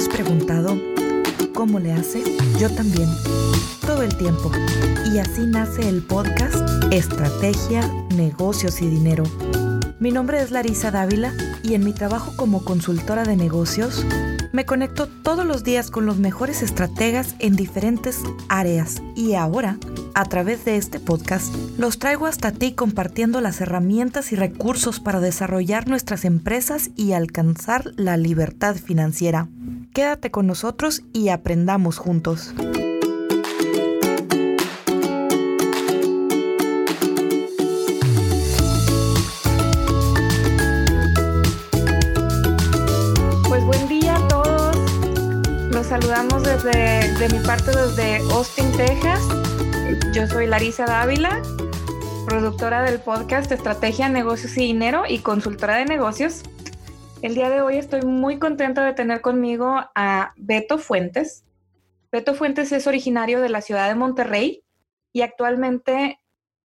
has preguntado cómo le hace? Yo también, todo el tiempo. Y así nace el podcast Estrategia, Negocios y Dinero. Mi nombre es Larisa Dávila y en mi trabajo como consultora de negocios me conecto todos los días con los mejores estrategas en diferentes áreas y ahora, a través de este podcast, los traigo hasta ti compartiendo las herramientas y recursos para desarrollar nuestras empresas y alcanzar la libertad financiera. Quédate con nosotros y aprendamos juntos. Pues buen día a todos. Los saludamos desde de mi parte desde Austin, Texas. Yo soy Larisa Dávila, productora del podcast Estrategia, Negocios y Dinero y consultora de negocios. El día de hoy estoy muy contenta de tener conmigo a Beto Fuentes. Beto Fuentes es originario de la ciudad de Monterrey y actualmente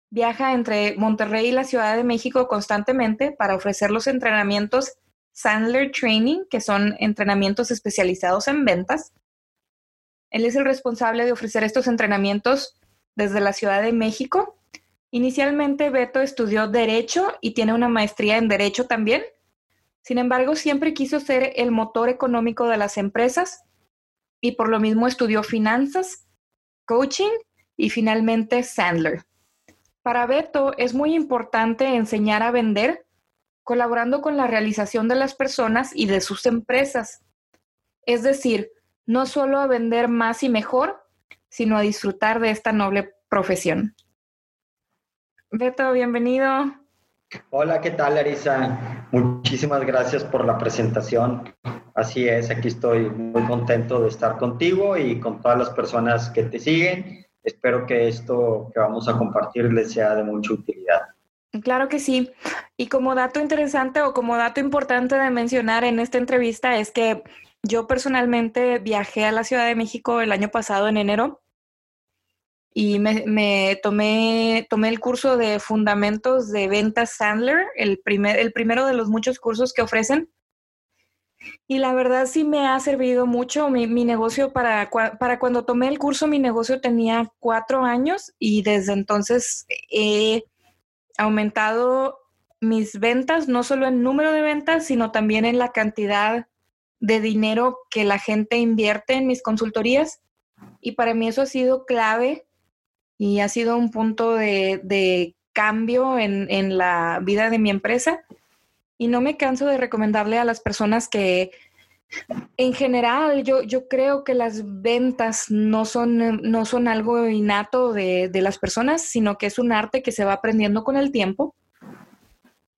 viaja entre Monterrey y la Ciudad de México constantemente para ofrecer los entrenamientos Sandler Training, que son entrenamientos especializados en ventas. Él es el responsable de ofrecer estos entrenamientos desde la Ciudad de México. Inicialmente Beto estudió Derecho y tiene una maestría en Derecho también. Sin embargo, siempre quiso ser el motor económico de las empresas y por lo mismo estudió finanzas, coaching y finalmente Sandler. Para Beto es muy importante enseñar a vender colaborando con la realización de las personas y de sus empresas. Es decir, no solo a vender más y mejor, sino a disfrutar de esta noble profesión. Beto, bienvenido. Hola, ¿qué tal, Larisa? Muchísimas gracias por la presentación. Así es, aquí estoy muy contento de estar contigo y con todas las personas que te siguen. Espero que esto que vamos a compartir les sea de mucha utilidad. Claro que sí. Y como dato interesante o como dato importante de mencionar en esta entrevista es que yo personalmente viajé a la Ciudad de México el año pasado en enero y me, tomé, tomé el curso de Fundamentos de Ventas Sandler, el, primer, el primero de los muchos cursos que ofrecen. Y la verdad sí me ha servido mucho mi, mi negocio para, para cuando tomé el curso, mi negocio tenía cuatro años y desde entonces he aumentado mis ventas, no solo en número de ventas, sino también en la cantidad de dinero que la gente invierte en mis consultorías. Y para mí eso ha sido clave y ha sido un punto de, cambio en, la vida de mi empresa. Y no me canso de recomendarle a las personas que en general yo, yo creo que las ventas no son, no son algo innato de, de las personas, sino que es un arte que se va aprendiendo con el tiempo.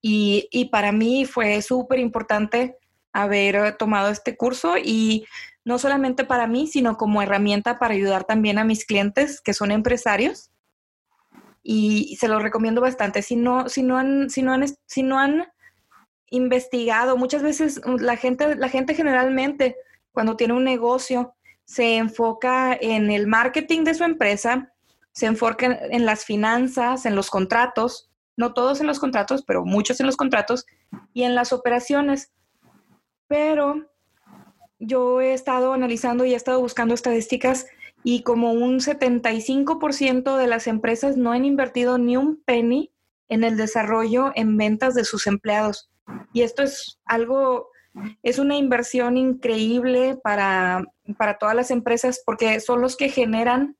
Y, y para mí fue súper importante haber tomado este curso y no solamente para mí, sino como herramienta para ayudar también a mis clientes que son empresarios. Y se los recomiendo bastante. Si no, si no han, si no han, si no han investigado, muchas veces uh, la gente, la gente generalmente cuando tiene un negocio se enfoca en el marketing de su empresa, se enfoca en las finanzas, en los contratos, no todos en los contratos, pero muchos en los contratos y en las operaciones. Pero yo he estado analizando y he estado buscando estadísticas y como un 75% de las empresas no han invertido ni un penny en el desarrollo en ventas de sus empleados. Y esto es algo, es una inversión increíble para, para todas las empresas porque son los que generan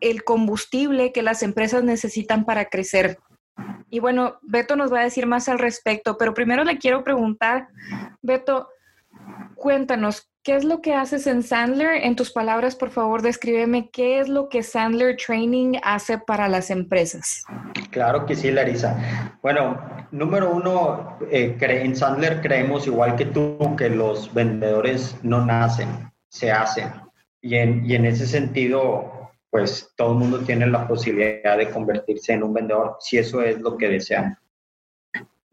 el combustible que las empresas necesitan para crecer. Y bueno, Beto nos va a decir más al respecto, pero primero le quiero preguntar, Beto, cuéntanos, ¿qué es lo que haces en Sandler? En tus palabras, por favor, descríbeme qué es lo que Sandler Training hace para las empresas. Claro que sí, Larisa. Bueno, número uno, eh, en Sandler creemos igual que tú que los vendedores no nacen, se hacen. Y en, y en ese sentido, pues todo el mundo tiene la posibilidad de convertirse en un vendedor si eso es lo que desean.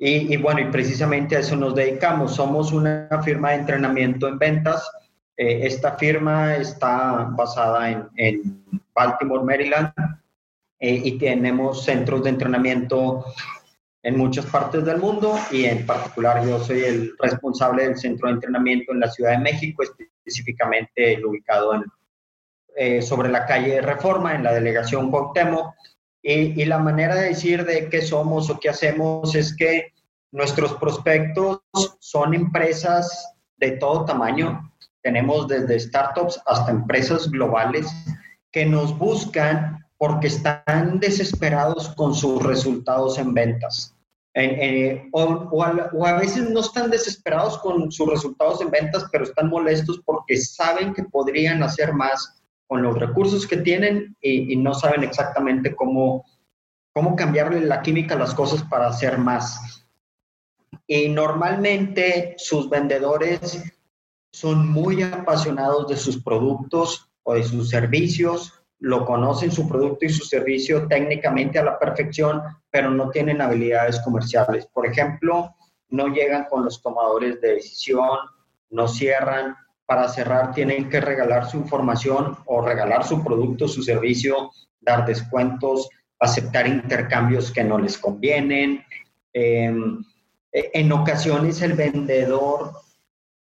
Y, bueno, y precisamente a eso nos dedicamos. Somos una firma de entrenamiento en ventas. Eh, esta firma está basada en, en Baltimore, Maryland, eh, y tenemos centros de entrenamiento en muchas partes del mundo y en particular yo soy el responsable del centro de entrenamiento en la Ciudad de México, específicamente ubicado en, eh, sobre la calle Reforma, en la delegación Cuauhtémoc. Y, la manera de decir de qué somos o qué hacemos es que nuestros prospectos son empresas de todo tamaño. Tenemos desde startups hasta empresas globales que nos buscan porque están desesperados con sus resultados en ventas. o, a, veces no están desesperados con sus resultados en ventas, pero están molestos porque saben que podrían hacer más con los recursos que tienen y, no saben exactamente cómo, cómo cambiarle la química a las cosas para hacer más. Y normalmente sus vendedores son muy apasionados de sus productos o de sus servicios lo conocen su producto y su servicio técnicamente a la perfección, pero no tienen habilidades comerciales. Por ejemplo, no llegan con los tomadores de decisión, no cierran. Para cerrar tienen que regalar su información o regalar su producto, su servicio, dar descuentos, aceptar intercambios que no les convienen. Em, en ocasiones el vendedor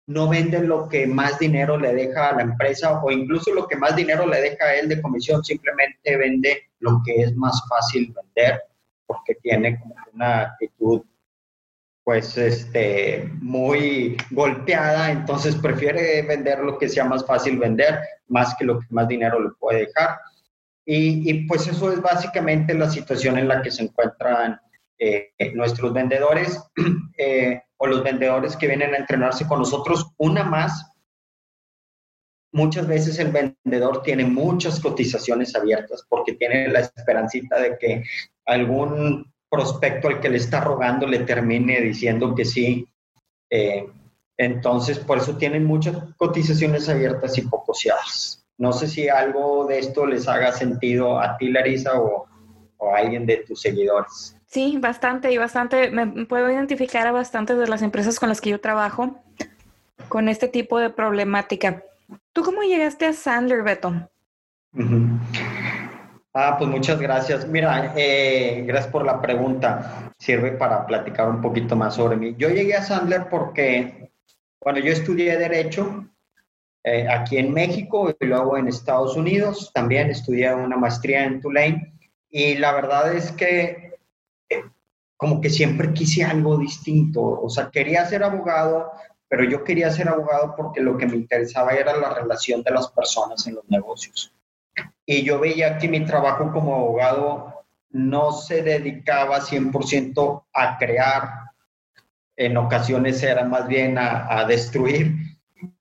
no vende lo que más dinero le deja a la empresa o incluso lo que más dinero le deja a él de comisión, simplemente vende lo que es más fácil vender porque tiene una actitud pues este muy golpeada, entonces prefiere vender lo que sea más fácil vender más que lo que más dinero le puede dejar. Y, y pues eso es básicamente la situación en la que se encuentran eh, nuestros vendedores. Eh, o los vendedores que vienen a entrenarse con nosotros. Una más, muchas veces el vendedor tiene muchas cotizaciones abiertas porque tiene la esperancita de que algún prospecto al que le está rogando le termine diciendo que sí. Eh, entonces, por eso tienen muchas cotizaciones abiertas y pocoseadas. No sé si algo de esto les haga sentido a ti, Larisa, o, o a alguien de tus seguidores. Sí, bastante y bastante. Me puedo identificar a bastantes de las empresas con las que yo trabajo con este tipo de problemática. ¿Tú cómo llegaste a Sandler, Beto? Ah, pues muchas gracias. Mira, eh, gracias por la pregunta. Sirve para platicar un poquito más sobre mí. Yo llegué a Sandler porque cuando yo estudié Derecho eh, aquí en México y luego en Estados Unidos, también estudié una maestría en Tulane. Y la verdad es que como que siempre quise algo distinto, o sea, quería ser abogado, pero yo quería ser abogado porque lo que me interesaba era la relación de las personas en los negocios. Y yo veía que mi trabajo como abogado no se dedicaba 100% a crear, en ocasiones era más bien a, destruir.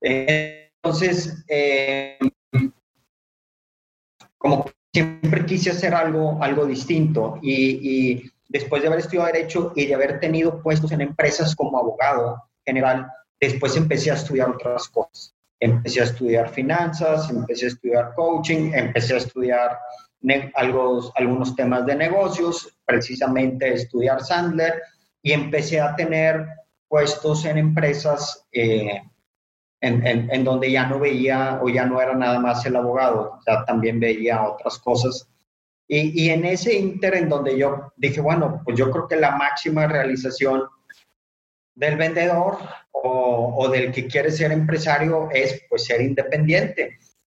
Entonces, eh, como siempre quise hacer algo, algo distinto y, y después de haber estudiado Derecho y de haber tenido puestos en empresas como abogado general, después empecé a estudiar otras cosas. Empecé a estudiar finanzas, empecé a estudiar coaching, empecé a estudiar algunos, algunos temas de negocios, precisamente estudiar Sandler, y empecé a tener puestos en empresas eh, en, en, en, donde ya no veía o ya no era nada más el abogado, ya también veía otras cosas. Y, en ese inter en donde yo dije, bueno, pues yo creo que la máxima realización del vendedor o, del que quiere ser empresario es pues ser independiente.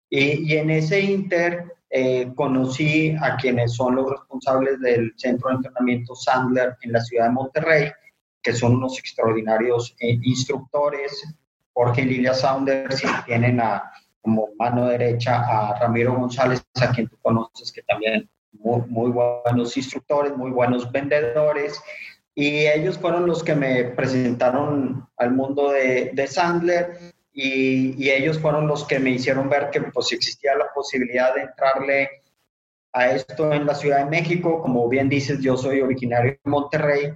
Y, en ese inter eh, conocí a quienes son los responsables del centro de entrenamiento Sandler en la ciudad de Monterrey, que son unos extraordinarios eh, instructores. Jorge y Lilia Saunders y tienen a, como mano derecha a Ramiro González, a quien tú conoces, que también muy, buenos instructores, muy buenos vendedores, y ellos fueron los que me presentaron al mundo de, de Sandler y, ellos fueron los que me hicieron ver que pues existía la posibilidad de entrarle a esto en la Ciudad de México. Como bien dices, yo soy originario de Monterrey.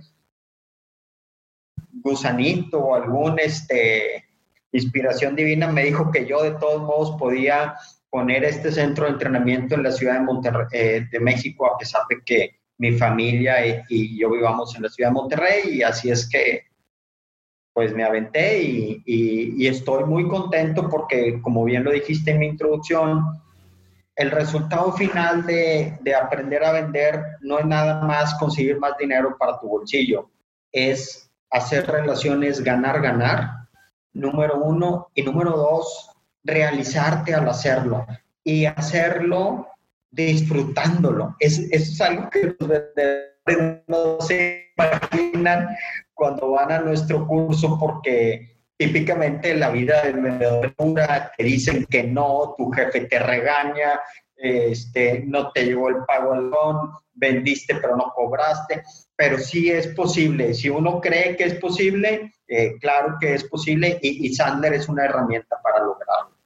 Gusanito o algún este, inspiración divina me dijo que yo de todos modos podía poner este centro de entrenamiento en la ciudad de, eh, de México, a pesar de que mi familia y, yo vivamos en la ciudad de Monterrey, y así es que pues me aventé y, y, estoy muy contento porque, como bien lo dijiste en mi introducción, el resultado final de, de, aprender a vender no es nada más conseguir más dinero para tu bolsillo, es hacer relaciones ganar, ganar, número uno, y número dos, realizarte al hacerlo y hacerlo disfrutándolo. Es, es algo que los vendedores no se imaginan cuando van a nuestro curso porque típicamente la vida del vendedor dura, te dicen que no, tu jefe te regaña, este, no te llegó el pago al loan, vendiste pero no cobraste, pero sí es posible. Si uno cree que es posible, eh, claro que es posible y, y Sandler es una herramienta para lograrlo.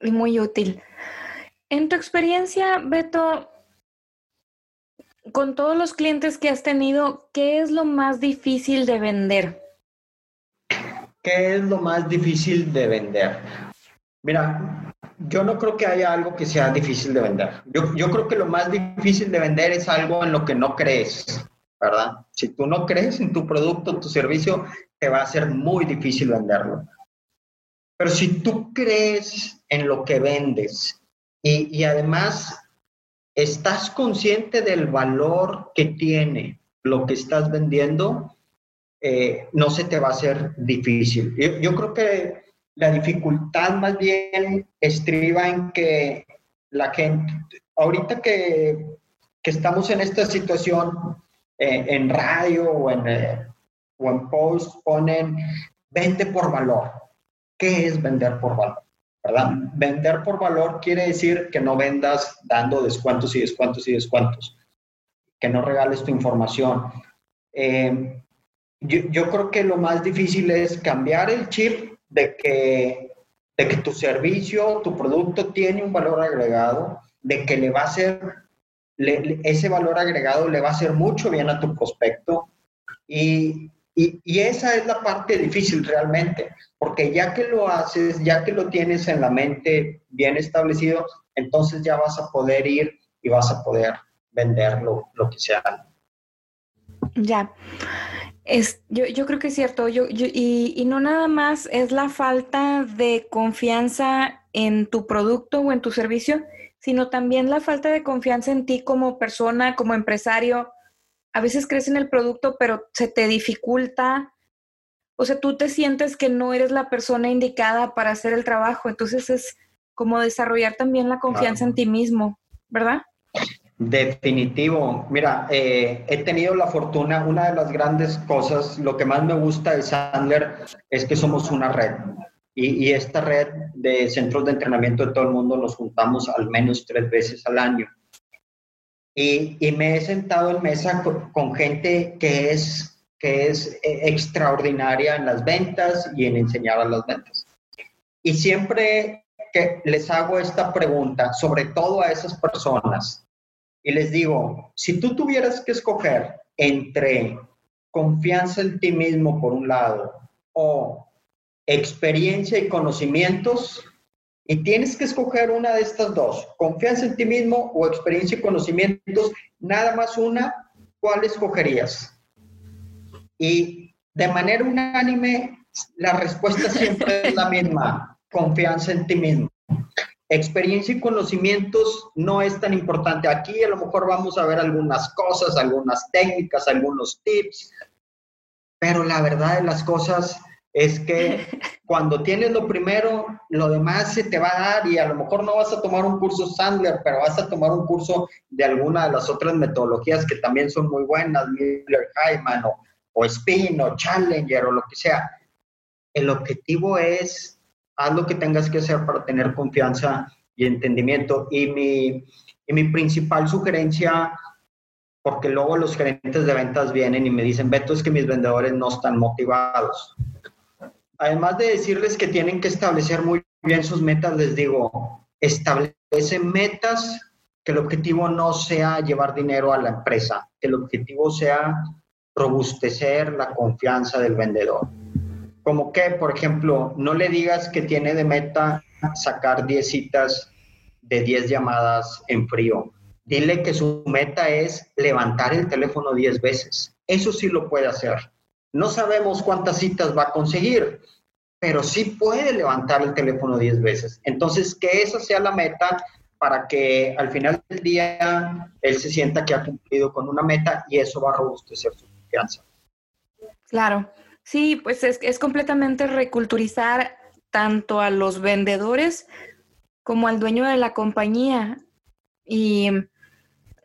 Y muy útil. En tu experiencia, Beto, con todos los clientes que has tenido, ¿qué es lo más difícil de vender? ¿Qué es lo más difícil de vender? Mira, yo no creo que haya algo que sea difícil de vender. Yo, yo, creo que lo más difícil de vender es algo en lo que no crees, ¿verdad? Si tú no crees en tu producto, en tu servicio, te va a ser muy difícil venderlo. Pero si tú crees en lo que vendes y, además estás consciente del valor que tiene lo que estás vendiendo, eh, no se te va a hacer difícil. Yo, yo, creo que la dificultad más bien estriba en que la gente, ahorita que, que estamos en esta situación, eh, en radio o en, eh, o en post ponen, vende por valor. ¿Qué es vender por valor? ¿Verdad? Vender por valor quiere decir que no vendas dando descuentos y descuentos y descuentos, que no regales tu información. Eh, yo, creo que lo más difícil es cambiar el chip de que, de que tu servicio, tu producto tiene un valor agregado, de que le va a ser, ese valor agregado le va a hacer mucho bien a tu prospecto y, y, esa es la parte difícil realmente, porque ya que lo haces, ya que lo tienes en la mente bien establecido, entonces ya vas a poder ir y vas a poder vender lo, que sea. Ya. Es, yo, yo creo que es cierto, yo, y, y no nada más es la falta de confianza en tu producto o en tu servicio, sino también la falta de confianza en ti como persona, como empresario, a veces crees en el producto, pero se te dificulta, o sea, tú te sientes que no eres la persona indicada para hacer el trabajo, entonces es como desarrollar también la confianza claro. en ti mismo, ¿verdad? Definitivo. Mira, eh, he tenido la fortuna, una de las grandes cosas, lo que más me gusta de Sandler es que somos una red. Y, y, esta red de centros de entrenamiento de todo el mundo nos juntamos al menos tres veces al año. Y, y me he sentado en mesa con, con, gente que es, que es extraordinaria en las ventas y en enseñar a las ventas. Y siempre que les hago esta pregunta, sobre todo a esas personas, y les digo, si tú tuvieras que escoger entre confianza en ti mismo por un lado o experiencia y conocimientos, y tienes que escoger una de estas dos, confianza en ti mismo o experiencia y conocimientos, nada más una, ¿cuál escogerías? Y de manera unánime, la respuesta siempre es la misma, confianza en ti mismo. Experiencia y conocimientos no es tan importante. Aquí a lo mejor vamos a ver algunas cosas, algunas técnicas, algunos tips, pero la verdad de las cosas es que cuando tienes lo primero, lo demás se te va a dar y a lo mejor no vas a tomar un curso Sandler, pero vas a tomar un curso de alguna de las otras metodologías que también son muy buenas, Miller Hyman o, o Spin o Challenger o lo que sea. El objetivo es haz lo que tengas que hacer para tener confianza y entendimiento. Y mi, y mi principal sugerencia porque luego los gerentes de ventas vienen y me dicen, Beto, es que mis vendedores no están motivados además de decirles que tienen que establecer muy bien sus metas, les digo, establecen metas que el objetivo no sea llevar dinero a la empresa, que el objetivo sea robustecer la confianza del vendedor. Como que, por ejemplo, no le digas que tiene de meta sacar 10 citas de 10 llamadas en frío. Dile que su meta es levantar el teléfono 10 veces. Eso sí lo puede hacer. No sabemos cuántas citas va a conseguir, pero sí puede levantar el teléfono 10 veces. Entonces, que esa sea la meta, para que al final del día él se sienta que ha cumplido con una meta y eso va a robustecer su confianza. Claro, sí, pues es, es completamente reculturizar tanto a los vendedores como al dueño de la compañía. Y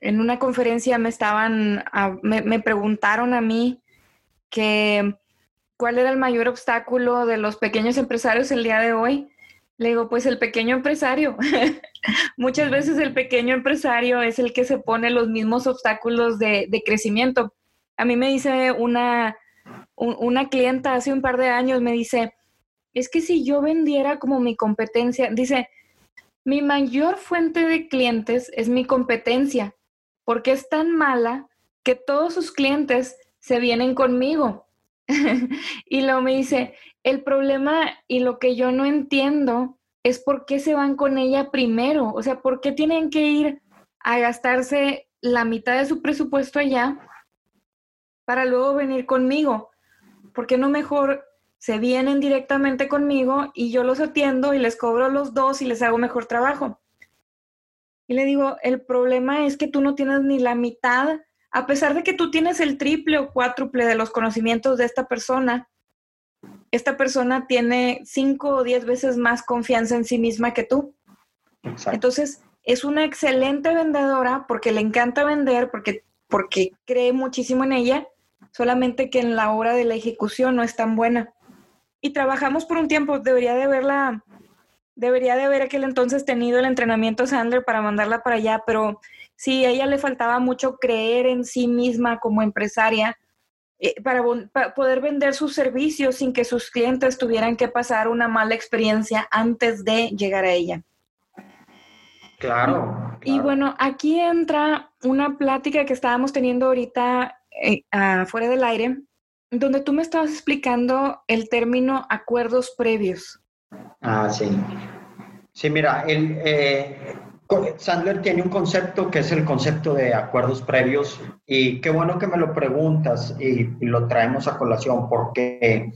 en una conferencia me estaban, me, me, preguntaron a mí que cuál era el mayor obstáculo de los pequeños empresarios el día de hoy. Le digo, pues el pequeño empresario. Muchas veces el pequeño empresario es el que se pone los mismos obstáculos de, de crecimiento. A mí me dice una, una clienta hace un par de años, me dice, es que si yo vendiera como mi competencia, dice, mi mayor fuente de clientes es mi competencia, porque es tan mala que todos sus clientes se vienen conmigo. y luego me dice, el problema y lo que yo no entiendo es por qué se van con ella primero, o sea, por qué tienen que ir a gastarse la mitad de su presupuesto allá para luego venir conmigo. ¿Por qué no mejor se vienen directamente conmigo y yo los atiendo y les cobro los dos y les hago mejor trabajo? Y le digo, el problema es que tú no tienes ni la mitad, a pesar de que tú tienes el triple o cuádruple de los conocimientos de esta persona, esta persona tiene cinco o diez veces más confianza en sí misma que tú. Entonces, es una excelente vendedora porque le encanta vender, porque, porque cree muchísimo en ella, solamente que en la hora de la ejecución no es tan buena. Y trabajamos por un tiempo, debería de haberla, debería de haber aquel entonces tenido el entrenamiento Sandler para mandarla para allá, pero sí, a ella le faltaba mucho creer en sí misma como empresaria eh, para, poder vender sus servicios sin que sus clientes tuvieran que pasar una mala experiencia antes de llegar a ella. Claro. Y bueno, aquí entra una plática que estábamos teniendo ahorita eh, afuera del aire, donde tú me estabas explicando el término acuerdos previos. Ah, sí. Sí, mira, el, eh, Sandler tiene un concepto que es el concepto de acuerdos previos y qué bueno que me lo preguntas y, lo traemos a colación porque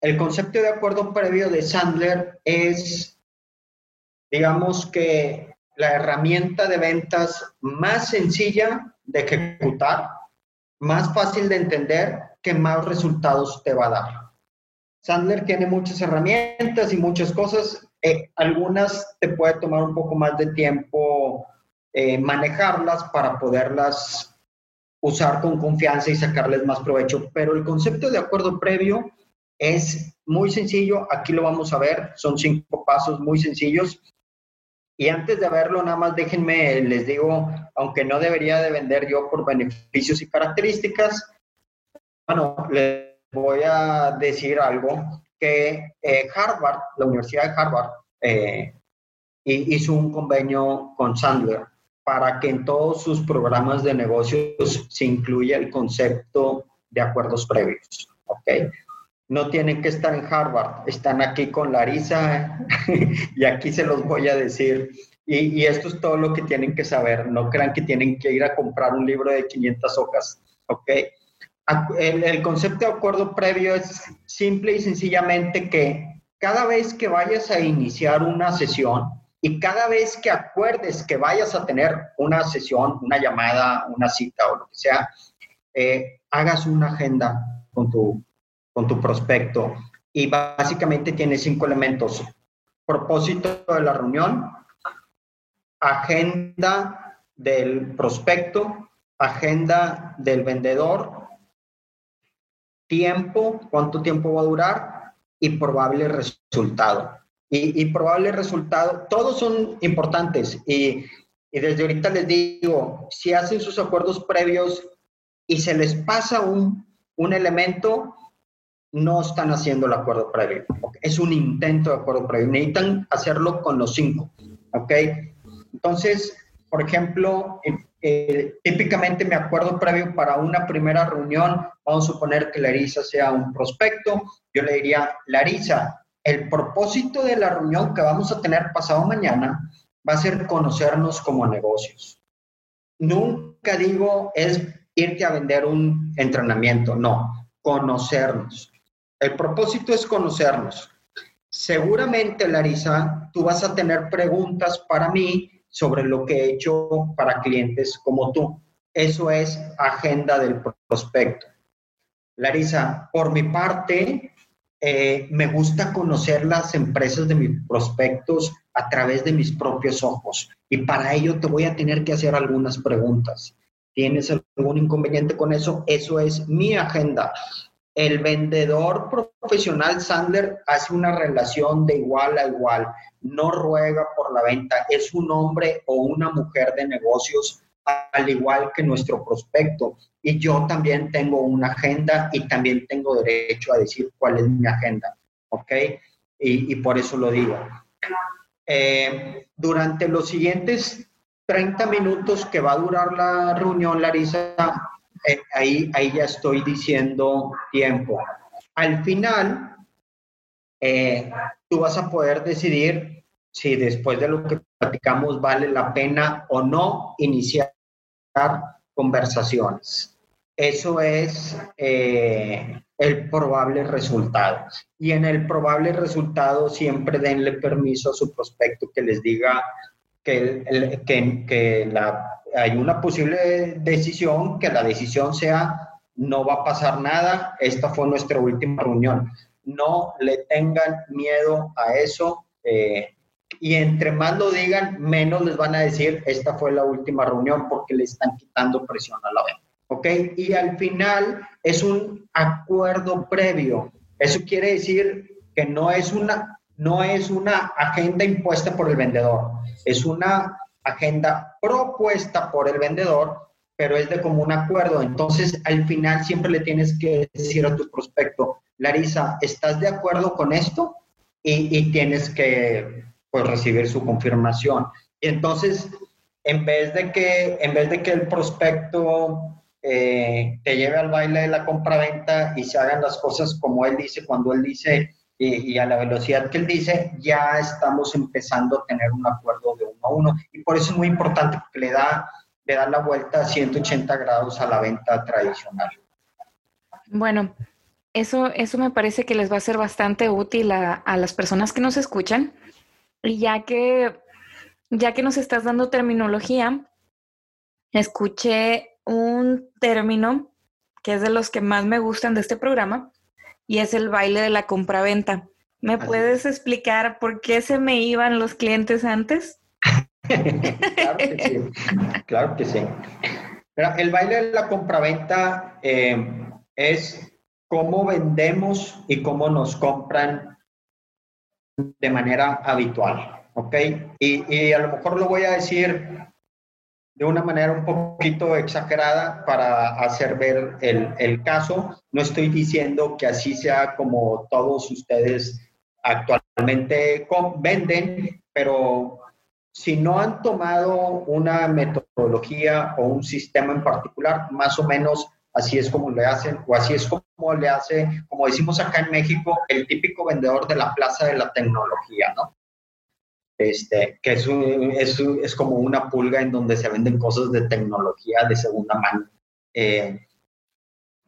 el concepto de acuerdo previo de Sandler es, digamos que la herramienta de ventas más sencilla de ejecutar, más fácil de entender, que más resultados te va a dar. Sandler tiene muchas herramientas y muchas cosas eh, algunas te puede tomar un poco más de tiempo eh, manejarlas para poderlas usar con confianza y sacarles más provecho, pero el concepto de acuerdo previo es muy sencillo, aquí lo vamos a ver, son cinco pasos muy sencillos. Y antes de verlo, nada más déjenme, les digo, aunque no debería de vender yo por beneficios y características, bueno, les voy a decir algo que eh, Harvard, la Universidad de Harvard, eh, hizo un convenio con Sandler para que en todos sus programas de negocios se incluya el concepto de acuerdos previos. ¿ok? No tienen que estar en Harvard, están aquí con Larisa y aquí se los voy a decir. Y, y, esto es todo lo que tienen que saber. No crean que tienen que ir a comprar un libro de 500 hojas. ¿ok? El, concepto de acuerdo previo es simple y sencillamente que cada vez que vayas a iniciar una sesión y cada vez que acuerdes que vayas a tener una sesión, una llamada, una cita o lo que sea, eh, hagas una agenda con tu, con tu prospecto. Y básicamente tiene cinco elementos. Propósito de la reunión, agenda del prospecto, agenda del vendedor, tiempo, cuánto tiempo va a durar y probable resultado. Y, probable resultado, todos son importantes y, desde ahorita les digo, si hacen sus acuerdos previos y se les pasa un, un elemento, no están haciendo el acuerdo previo. Es un intento de acuerdo previo. Necesitan hacerlo con los cinco. ¿Ok? Entonces, por ejemplo, eh, típicamente me acuerdo previo para una primera reunión, vamos a suponer que Larisa sea un prospecto, yo le diría, Larisa, el propósito de la reunión que vamos a tener pasado mañana va a ser conocernos como negocios. Nunca digo es irte a vender un entrenamiento, no, conocernos. El propósito es conocernos. Seguramente, Larisa, tú vas a tener preguntas para mí sobre lo que he hecho para clientes como tú. Eso es agenda del prospecto. Larisa, por mi parte, eh, me gusta conocer las empresas de mis prospectos a través de mis propios ojos y para ello te voy a tener que hacer algunas preguntas. ¿Tienes algún inconveniente con eso? Eso es mi agenda. El vendedor profesional Sandler hace una relación de igual a igual, no ruega por la venta, es un hombre o una mujer de negocios al igual que nuestro prospecto. Y yo también tengo una agenda y también tengo derecho a decir cuál es mi agenda, ¿ok? Y, por eso lo digo. Eh, durante los siguientes 30 minutos que va a durar la reunión, Larisa, eh, ahí, ahí ya estoy diciendo tiempo. Al final, eh, tú vas a poder decidir si después de lo que platicamos vale la pena o no iniciar conversaciones. Eso es eh, el probable resultado. Y en el probable resultado siempre denle permiso a su prospecto que les diga que, que, que la, hay una posible decisión, que la decisión sea no va a pasar nada, esta fue nuestra última reunión. No le tengan miedo a eso. Eh, y entre más lo digan, menos les van a decir, esta fue la última reunión porque le están quitando presión a la venta. ¿Ok? Y al final es un acuerdo previo. Eso quiere decir que no es una, no es una agenda impuesta por el vendedor, es una agenda propuesta por el vendedor, pero es de común acuerdo. Entonces, al final siempre le tienes que decir a tu prospecto, Larisa, ¿estás de acuerdo con esto? Y, tienes que pues recibir su confirmación. Y entonces, en vez de que, en vez de que el prospecto eh, te lleve al baile de la compraventa y se hagan las cosas como él dice, cuando él dice y, a la velocidad que él dice, ya estamos empezando a tener un acuerdo de uno a uno. Y por eso es muy importante porque le da, le da la vuelta a 180 grados a la venta tradicional. Bueno, eso, eso me parece que les va a ser bastante útil a, a las personas que nos escuchan y ya que, ya que nos estás dando terminología, escuché un término que es de los que más me gustan de este programa y es el baile de la compraventa. ¿Me puedes explicar por qué se me iban los clientes antes? claro que sí. Claro que sí. El baile de la compraventa eh, es cómo vendemos y cómo nos compran de manera habitual, ¿ok? Y, a lo mejor lo voy a decir de una manera un poquito exagerada para hacer ver el, caso. No estoy diciendo que así sea como todos ustedes actualmente venden, pero si no han tomado una metodología o un sistema en particular, más o menos así es como le hacen, o así es como le hace, como decimos acá en México, el típico vendedor de la plaza de la tecnología, ¿no? Este, que es, es, es como una pulga en donde se venden cosas de tecnología de segunda mano, eh,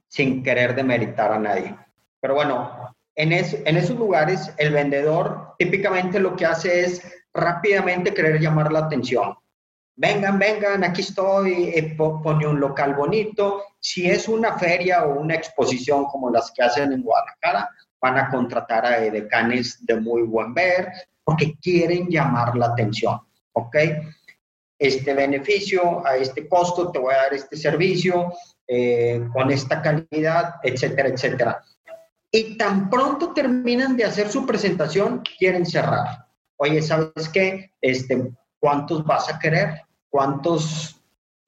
sin querer demeritar a nadie. Pero bueno, en, en esos lugares el vendedor típicamente lo que hace es rápidamente querer llamar la atención vengan, vengan, aquí estoy, eh, pone un local bonito. Si es una feria o una exposición como las que hacen en Guadalajara, van a contratar a decanes de muy buen ver porque quieren llamar la atención, ¿ok? Este beneficio, a este costo, te voy a dar este servicio, eh, con esta calidad, etcétera, etcétera. Y tan pronto terminan de hacer su presentación, quieren cerrar. Oye, ¿sabes qué? Este, ¿cuántos vas a querer? ¿Cuántos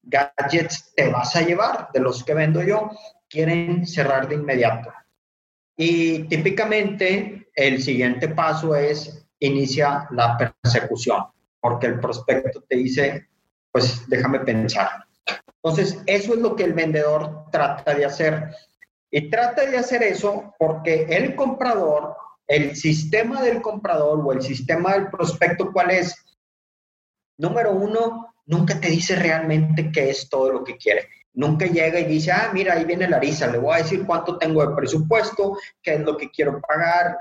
gadgets te vas a llevar de los que vendo yo? Quieren cerrar de inmediato. Y típicamente el siguiente paso es inicia la persecución, porque el prospecto te dice, pues déjame pensar. Entonces, eso es lo que el vendedor trata de hacer. Y trata de hacer eso porque el comprador, el sistema del comprador o el sistema del prospecto, ¿cuál es? Número uno, nunca te dice realmente qué es todo lo que quiere. Nunca llega y dice, ah, mira, ahí viene Larisa, le voy a decir cuánto tengo de presupuesto, qué es lo que quiero pagar.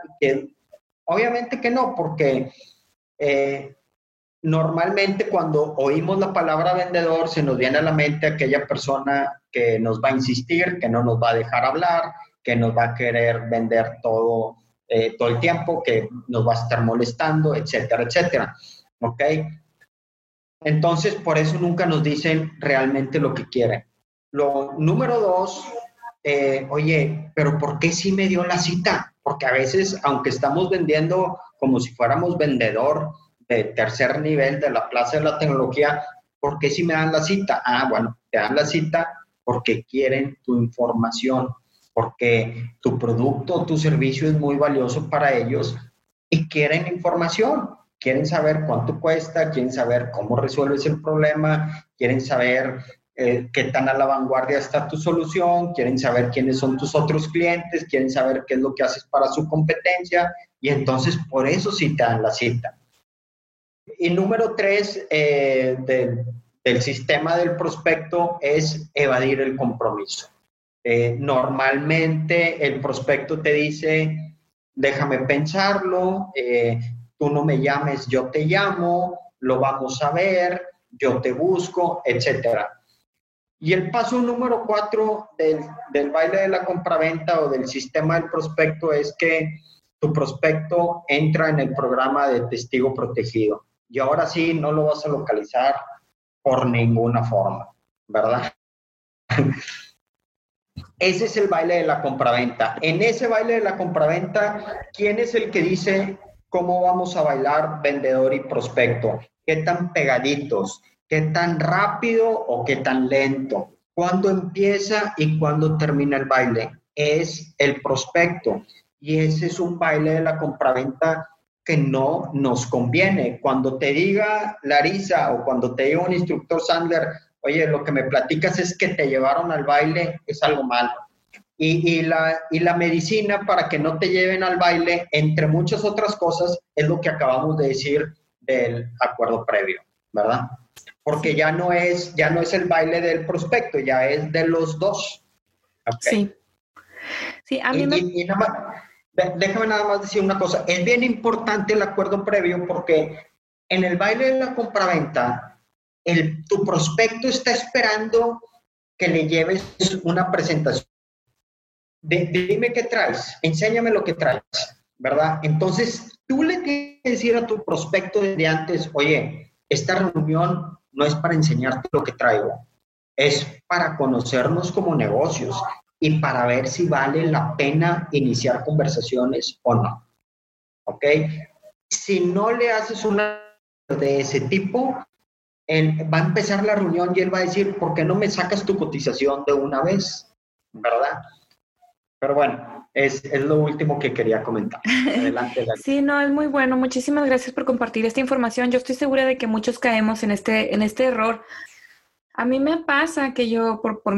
Obviamente que no, porque eh, normalmente cuando oímos la palabra vendedor se nos viene a la mente aquella persona que nos va a insistir, que no nos va a dejar hablar, que nos va a querer vender todo, eh, todo el tiempo, que nos va a estar molestando, etcétera, etcétera. ¿Ok? Entonces, por eso nunca nos dicen realmente lo que quieren. Lo número dos, eh, oye, pero ¿por qué sí me dio la cita? Porque a veces, aunque estamos vendiendo como si fuéramos vendedor de tercer nivel de la Plaza de la Tecnología, ¿por qué si me dan la cita? Ah, bueno, te dan la cita porque quieren tu información, porque tu producto tu servicio es muy valioso para ellos y quieren información, quieren saber cuánto cuesta, quieren saber cómo resuelves el problema, quieren saber eh, qué tan a la vanguardia está tu solución, quieren saber quiénes son tus otros clientes, quieren saber qué es lo que haces para su competencia y entonces por eso sí te dan la cita. Y número tres eh, del, sistema del prospecto es evadir el compromiso. Eh, normalmente el prospecto te dice, déjame pensarlo, eh, tú no me llames, yo te llamo, lo vamos a ver, yo te busco, etc. Y el paso número cuatro del, del baile de la compraventa o del sistema del prospecto es que tu prospecto entra en el programa de testigo protegido y ahora sí no lo vas a localizar por ninguna forma, ¿verdad? Ese es el baile de la compraventa. En ese baile de la compraventa, ¿quién es el que dice cómo vamos a bailar vendedor y prospecto? ¿Qué tan pegaditos? ¿Qué tan rápido o qué tan lento? ¿Cuándo empieza y cuándo termina el baile? Es el prospecto. Y ese es un baile de la compraventa que no nos conviene. Cuando te diga Larisa o cuando te diga un instructor Sandler, oye, lo que me platicas es que te llevaron al baile, es algo malo. Y, la, y la medicina para que no te lleven al baile, entre muchas otras cosas, es lo que acabamos de decir del acuerdo previo, ¿verdad? Porque ya no es, ya no es el baile del prospecto, ya es de los dos. Sí. Sí, a mí me déjame nada más decir una cosa. Es bien importante el acuerdo previo porque en el baile de la compraventa, el, tu prospecto está esperando que le lleves una presentación. dime qué traes, enséñame lo que traes, ¿verdad? Entonces, tú le tienes que decir a tu prospecto desde antes, oye, esta reunión no es para enseñarte lo que traigo, es para conocernos como negocios y para ver si vale la pena iniciar conversaciones o no. ¿Ok? Si no le haces una de ese tipo, va a empezar la reunión y él va a decir, ¿por qué no me sacas tu cotización de una vez? ¿Verdad? Pero bueno, es, es lo último que quería comentar. Adelante. sí, no, es muy bueno. Muchísimas gracias por compartir esta información. Yo estoy segura de que muchos caemos en este, en este error a mí me pasa que yo, por, por,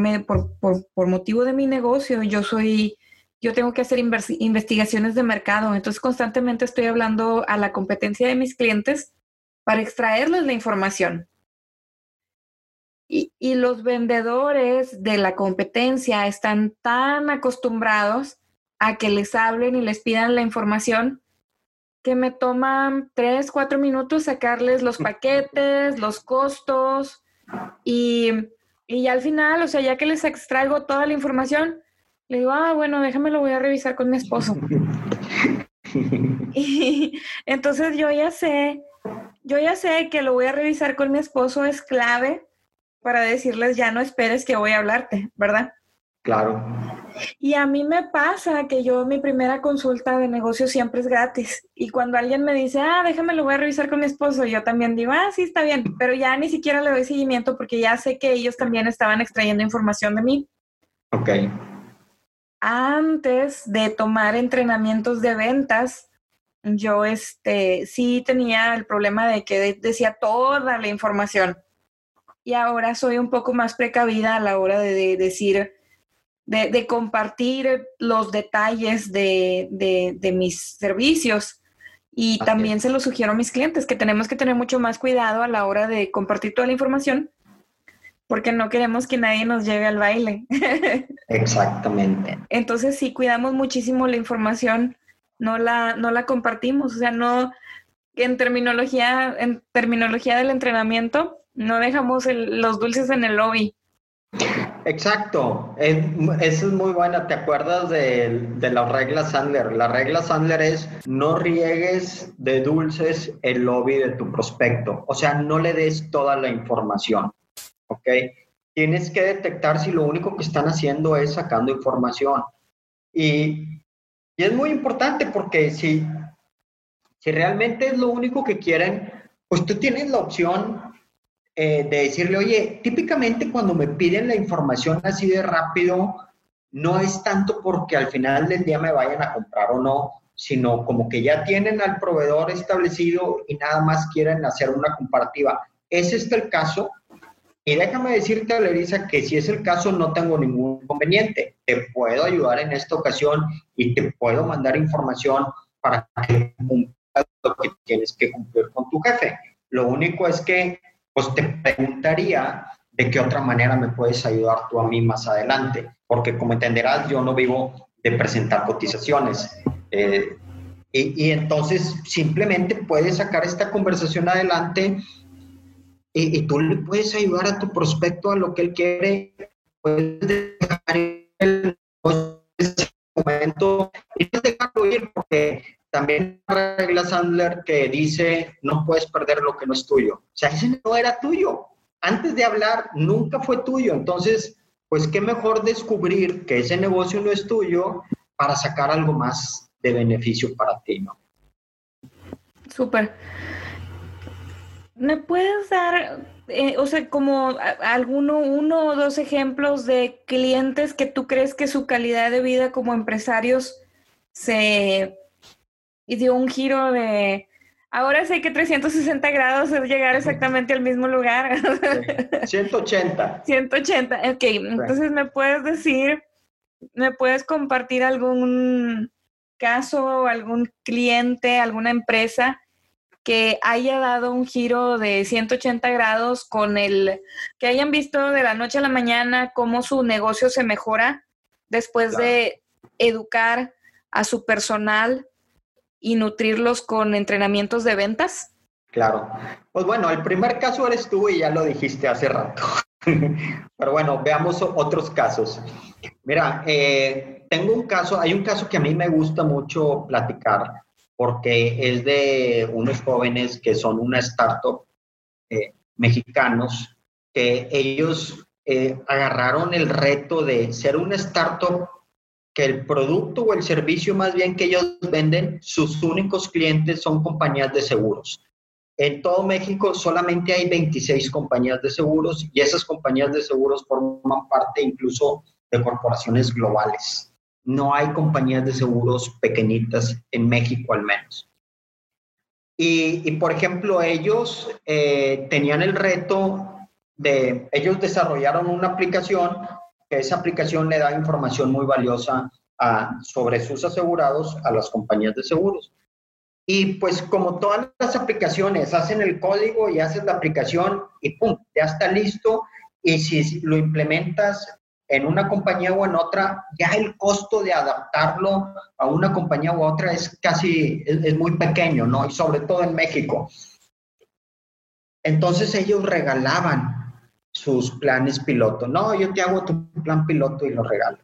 por, por, motivo de mi negocio, yo soy, yo tengo que hacer investigaciones de mercado, entonces constantemente estoy hablando a la competencia de mis clientes para extraerles la información. Y, y los vendedores de la competencia están tan acostumbrados a que les hablen y les pidan la información que me toman tres, cuatro minutos sacarles los paquetes, los costos, y, y al final, o sea, ya que les extraigo toda la información, le digo, ah, bueno, déjame lo voy a revisar con mi esposo. y entonces yo ya sé, yo ya sé que lo voy a revisar con mi esposo es clave para decirles, ya no esperes que voy a hablarte, ¿verdad? Claro. Y a mí me pasa que yo mi primera consulta de negocio siempre es gratis. Y cuando alguien me dice, ah, déjame lo voy a revisar con mi esposo, yo también digo, ah, sí, está bien. Pero ya ni siquiera le doy seguimiento porque ya sé que ellos también estaban extrayendo información de mí. Ok. Antes de tomar entrenamientos de ventas, yo este, sí tenía el problema de que decía toda la información. Y ahora soy un poco más precavida a la hora de decir, de, compartir los detalles de, mis servicios. Y también se lo sugiero a mis clientes, que tenemos que tener mucho más cuidado a la hora de compartir toda la información, porque no queremos que nadie nos lleve al baile. Exactamente. Entonces, si cuidamos muchísimo la información, no la, no la compartimos, o sea, no, en terminología, en terminología del entrenamiento, no dejamos los dulces en el lobby. Exacto, esa es muy buena. ¿Te acuerdas de, de, la regla Sandler? La regla Sandler es no riegues de dulces el lobby de tu prospecto. O sea, no le des toda la información. ¿Ok? Tienes que detectar si lo único que están haciendo es sacando información. Y, y es muy importante porque si, si realmente es lo único que quieren, pues tú tienes la opción eh, de decirle, oye, típicamente cuando me piden la información así de rápido, no es tanto porque al final del día me vayan a comprar o no, sino como que ya tienen al proveedor establecido y nada más quieren hacer una comparativa. ¿Es este el caso? Y déjame decirte, Larisa, que si es el caso, no tengo ningún inconveniente. Te puedo ayudar en esta ocasión y te puedo mandar información para que cumplas lo que tienes que cumplir con tu jefe. Lo único es que pues te preguntaría de qué otra manera me puedes ayudar tú a mí más adelante, porque como entenderás, yo no vivo de presentar cotizaciones. Eh, y, entonces simplemente puedes sacar esta conversación adelante y, y, tú le puedes ayudar a tu prospecto a lo que él quiere, puedes dejar el momento y dejarlo ir porque también regla Sandler que dice no puedes perder lo que no es tuyo. O sea, ese no era tuyo. Antes de hablar, nunca fue tuyo. Entonces, pues qué mejor descubrir que ese negocio no es tuyo para sacar algo más de beneficio para ti, ¿no? Súper. ¿Me puedes dar, eh, o sea, como alguno, uno o dos ejemplos de clientes que tú crees que su calidad de vida como empresarios se y dio un giro de... Ahora sé que 360 grados es llegar exactamente al mismo lugar. 180. 180, ok. Entonces, ¿me puedes decir, me puedes compartir algún caso, algún cliente, alguna empresa que haya dado un giro de 180 grados con el, que hayan visto de la noche a la mañana cómo su negocio se mejora después de educar a su personal y nutrirlos con entrenamientos de ventas? Claro. Pues bueno, el primer caso eres tú y ya lo dijiste hace rato. Pero bueno, veamos otros casos. Mira, eh, tengo un caso, hay un caso que a mí me gusta mucho platicar porque es de unos jóvenes que son una startup eh, mexicanos que ellos eh, agarraron el reto de ser una startup que el producto o el servicio más bien que ellos venden, sus únicos clientes son compañías de seguros. En todo México solamente hay 26 compañías de seguros y esas compañías de seguros forman parte incluso de corporaciones globales. No hay compañías de seguros pequeñitas en México al menos. Y, por ejemplo, ellos eh, tenían el reto de, ellos desarrollaron una aplicación que esa aplicación le da información muy valiosa sobre sus asegurados a las compañías de seguros. Y pues como todas las aplicaciones, hacen el código y haces la aplicación y ¡pum! Ya está listo. Y si lo implementas en una compañía o en otra, ya el costo de adaptarlo a una compañía u otra es casi, es muy pequeño, ¿no? Y sobre todo en México. Entonces ellos regalaban sus planes piloto. No, yo te hago tu plan piloto y lo regalo.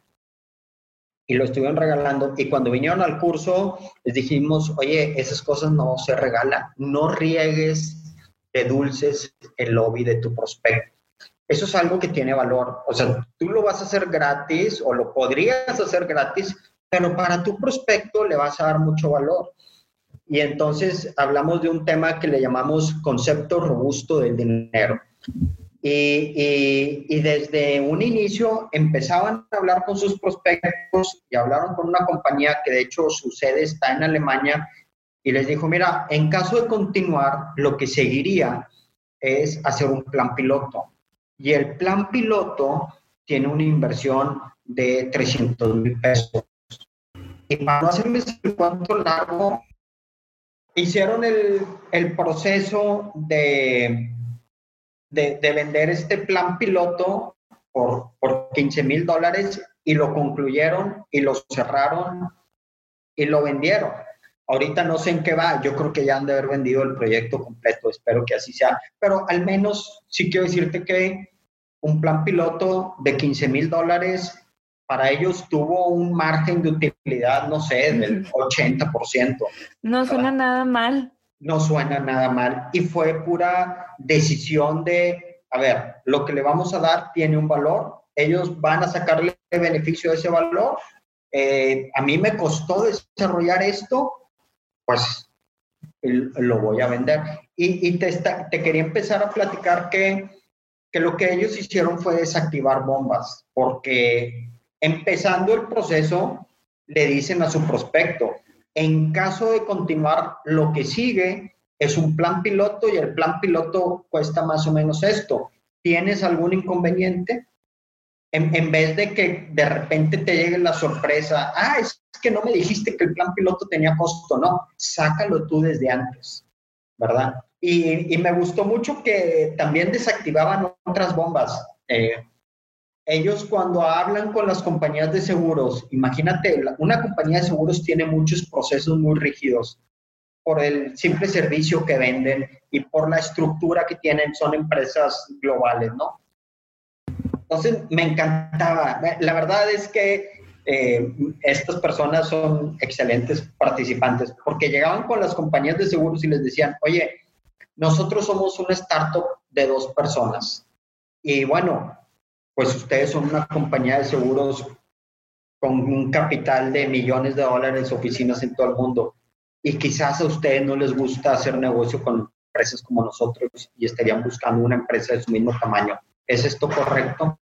Y lo estuvieron regalando. Y cuando vinieron al curso, les dijimos, oye, esas cosas no se regalan. No riegues de dulces el lobby de tu prospecto. Eso es algo que tiene valor. O sea, tú lo vas a hacer gratis o lo podrías hacer gratis, pero para tu prospecto le vas a dar mucho valor. Y entonces hablamos de un tema que le llamamos concepto robusto del dinero. Y, desde un inicio empezaban a hablar con sus prospectos y hablaron con una compañía que de hecho su sede está en Alemania y les dijo, mira, en caso de continuar, lo que seguiría es hacer un plan piloto. Y el plan piloto tiene una inversión de 300 mil pesos. Y para no hacerles el cuento largo, hicieron el, el proceso de de, vender este plan piloto por, por 15 mil dólares y lo concluyeron y lo cerraron y lo vendieron. Ahorita no sé en qué va, yo creo que ya han de haber vendido el proyecto completo, espero que así sea, pero al menos sí quiero decirte que un plan piloto de 15 mil dólares para ellos tuvo un margen de utilidad, no sé, del 80%. No suena nada mal. No suena nada mal. Y fue pura decisión de, a ver, lo que le vamos a dar tiene un valor, ellos van a sacarle beneficio de ese valor. Eh, a mí me costó desarrollar esto, pues lo voy a vender. Y, te, te, quería empezar a platicar que, que lo que ellos hicieron fue desactivar bombas, porque Empezando el proceso, le dicen a su prospecto, en caso de continuar, lo que sigue es un plan piloto y el plan piloto cuesta más o menos esto. ¿Tienes algún inconveniente? En, vez de que de repente te llegue la sorpresa, ah, es que no me dijiste que el plan piloto tenía costo, no, sácalo tú desde antes, ¿verdad? Y, me gustó mucho que también desactivaban otras bombas. Eh, ellos cuando hablan con las compañías de seguros, imagínate, una compañía de seguros tiene muchos procesos muy rígidos por el simple servicio que venden y por la estructura que tienen, son empresas globales, ¿no? Entonces, me encantaba. La verdad es que eh, estas personas son excelentes participantes porque llegaban con las compañías de seguros y les decían, oye, nosotros somos una startup de dos personas. Y bueno, pues ustedes son una compañía de seguros con un capital de millones de dólares, oficinas en todo el mundo, y quizás a ustedes no les gusta hacer negocio con empresas como nosotros y estarían buscando una empresa de su mismo tamaño. ¿Es esto correcto?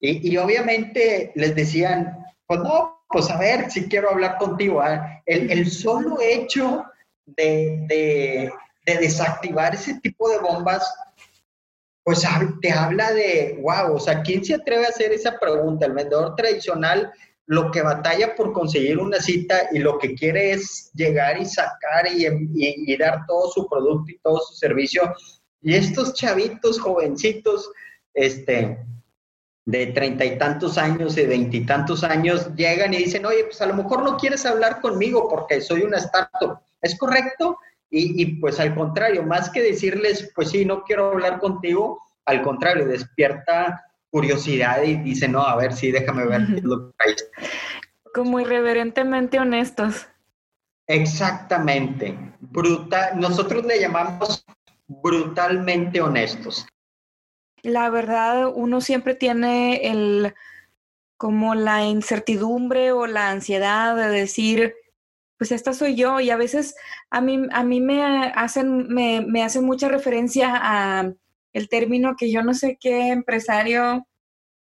Y, obviamente les decían, pues no, pues a ver si quiero hablar contigo. ¿ah? El, solo hecho de desactivar ese tipo de bombas pues te habla de, wow, o sea, ¿quién se atreve a hacer esa pregunta? El vendedor tradicional lo que batalla por conseguir una cita y lo que quiere es llegar y sacar y, dar todo su producto y todo su servicio. Y estos chavitos, jovencitos, este, de treinta y tantos años, de veintitantos años, llegan y dicen, oye, pues a lo mejor no quieres hablar conmigo porque soy una startup. ¿Es correcto? Y, pues al contrario, más que decirles, pues sí, no quiero hablar contigo, al contrario, despierta curiosidad y dice, no, a ver, sí, déjame ver qué es lo que hay. Como irreverentemente honestos. Exactamente. Brutal, nosotros le llamamos brutalmente honestos. La verdad, uno siempre tiene el como la incertidumbre o la ansiedad de decir, pues esta soy yo y a veces a mí, a mí me, hacen, me, me hacen mucha referencia a el término que yo no sé qué empresario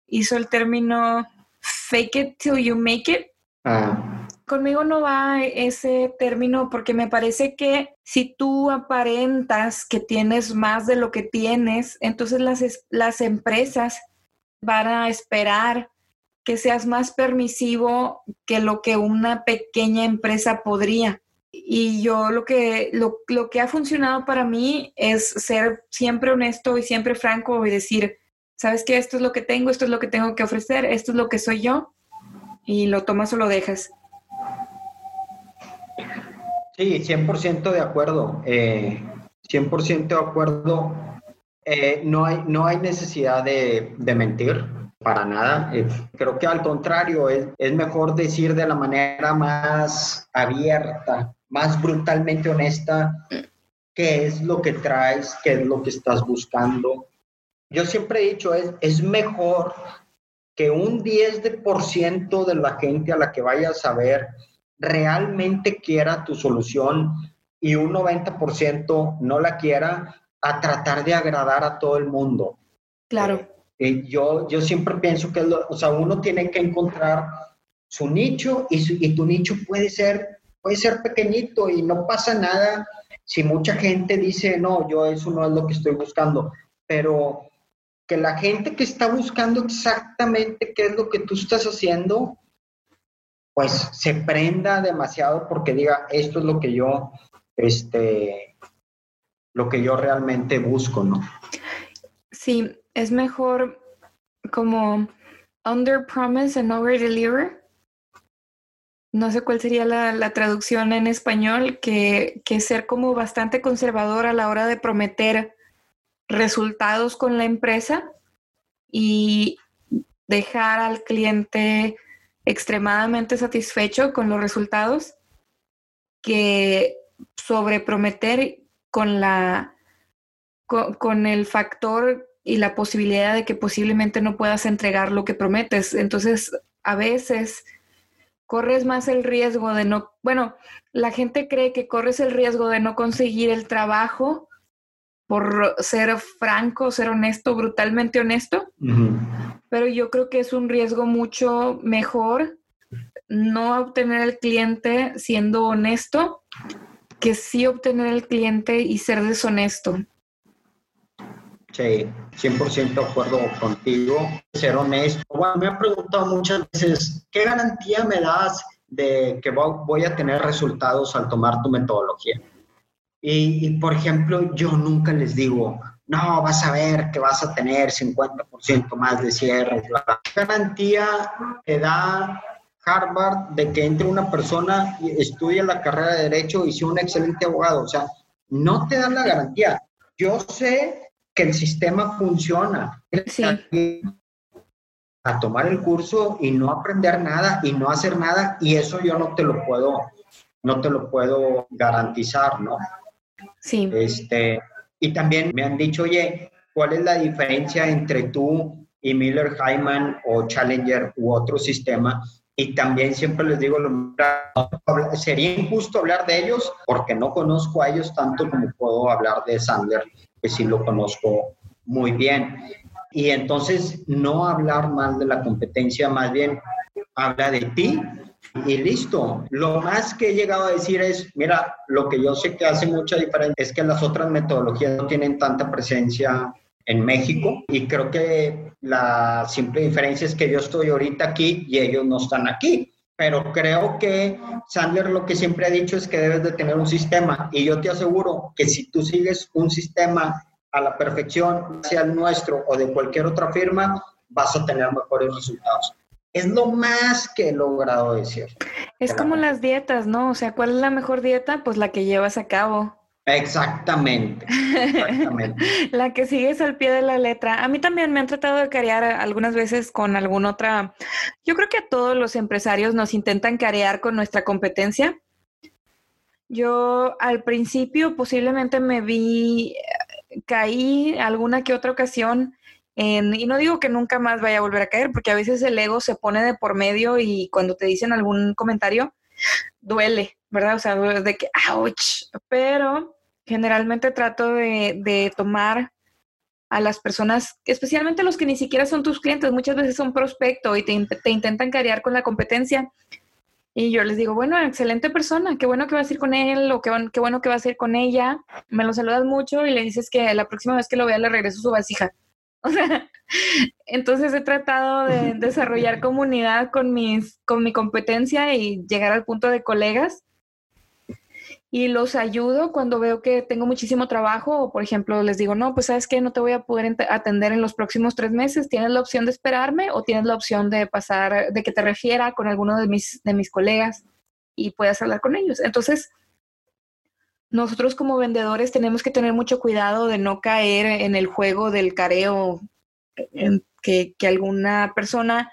hizo el término fake it till you make it. Ah. Conmigo no va ese término porque me parece que si tú aparentas que tienes más de lo que tienes, entonces las, las empresas van a esperar que seas más permisivo que lo que una pequeña empresa podría. Y yo lo que, lo, que ha funcionado para mí es ser siempre honesto y siempre franco y decir, sabes que esto es lo que tengo, esto es lo que tengo que ofrecer, esto es lo que soy yo, y lo tomas o lo dejas. Sí, 100% de acuerdo. 100% eh, de acuerdo. Eh, no, hay, no hay necesidad de, de mentir para nada. Eh, creo que al contrario, es, es, mejor decir de la manera más abierta, más brutalmente honesta, qué es lo que traes, qué es lo que estás buscando. Yo siempre he dicho, es, es mejor que un 10% de la gente a la que vayas a ver realmente quiera tu solución y un 90% no la quiera, a tratar de agradar a todo el mundo. Claro. Yo, yo siempre pienso que o sea, uno tiene que encontrar su nicho y, y tu nicho puede ser, puede ser pequeñito y no pasa nada si mucha gente dice, no, yo eso no es lo que estoy buscando, pero que la gente que está buscando exactamente qué es lo que tú estás haciendo, pues se prenda demasiado porque diga, esto es lo que yo, este, lo que yo realmente busco, ¿no? Sí, es mejor como under promise and over deliver. no sé cuál sería la, traducción en español, que, que ser como bastante conservador a la hora de prometer resultados con la empresa y dejar al cliente extremadamente satisfecho con los resultados que sobreprometer con la con, el factor y la posibilidad de que posiblemente no puedas entregar lo que prometes. Entonces, a veces corres más el riesgo de no, bueno, la gente cree que corres el riesgo de no conseguir el trabajo por ser franco, ser honesto, brutalmente honesto, pero yo creo que es un riesgo mucho mejor no obtener el cliente siendo honesto que sí obtener el cliente y ser deshonesto. Sí, 100% de acuerdo contigo. Ser honesto. Bueno, me han preguntado muchas veces, ¿qué garantía me das de que voy a tener resultados al tomar tu metodología? Y, por ejemplo, yo nunca les digo, no, vas a ver que vas a tener 50% más de cierres. La garantía te da Harvard de que entre una persona y estudie la carrera de Derecho y sea un excelente abogado. O sea, no te dan la garantía. Yo sé que el sistema funciona. Sí. A tomar el curso y no aprender nada y no hacer nada y eso yo no te lo puedo, no te lo puedo garantizar, ¿no? Sí. Este, y también me han dicho, oye, ¿cuál es la diferencia entre tú y Miller Hyman o Challenger u otro sistema? Y también siempre les digo, sería injusto hablar de ellos porque no conozco a ellos tanto como puedo hablar de Sandler, que sí lo conozco muy bien. Y entonces no hablar mal de la competencia, más bien habla de ti y listo. Lo más que he llegado a decir es, mira, lo que yo sé que hace mucha diferencia es que las otras metodologías no tienen tanta presencia en México y creo que la simple diferencia es que yo estoy ahorita aquí y ellos no están aquí. Pero creo que Sandler lo que siempre ha dicho es que debes de tener un sistema y yo te aseguro que si tú sigues un sistema a la perfección, sea el nuestro o de cualquier otra firma, vas a tener mejores resultados. Es lo más que he logrado decir. Es como las dietas, ¿no? O sea, ¿cuál es la mejor dieta? Pues la que llevas a cabo. Exactamente, exactamente. la que sigues al pie de la letra. A mí también me han tratado de carear algunas veces con alguna otra. Yo creo que a todos los empresarios nos intentan carear con nuestra competencia. Yo al principio posiblemente me vi, caí alguna que otra ocasión y no digo que nunca más vaya a volver a caer, porque a veces el ego se pone de por medio y cuando te dicen algún comentario, duele, ¿verdad? O sea, de que, ouch, pero generalmente trato de, tomar a las personas, especialmente los que ni siquiera son tus clientes, muchas veces son prospecto y te, te intentan carear con la competencia. Y yo les digo, bueno, excelente persona, qué bueno que vas a ir con él o qué, qué bueno que vas a ir con ella. Me lo saludas mucho y le dices que la próxima vez que lo vea le regreso su vasija. entonces he tratado de desarrollar comunidad con, mis, con mi competencia y llegar al punto de colegas. Y los ayudo cuando veo que tengo muchísimo trabajo o, por ejemplo, les digo, no, pues sabes que no te voy a poder atender en los próximos tres meses. ¿Tienes la opción de esperarme o tienes la opción de pasar, de que te refiera con alguno de mis, de mis colegas y puedas hablar con ellos? Entonces, nosotros como vendedores tenemos que tener mucho cuidado de no caer en el juego del careo, que, alguna persona,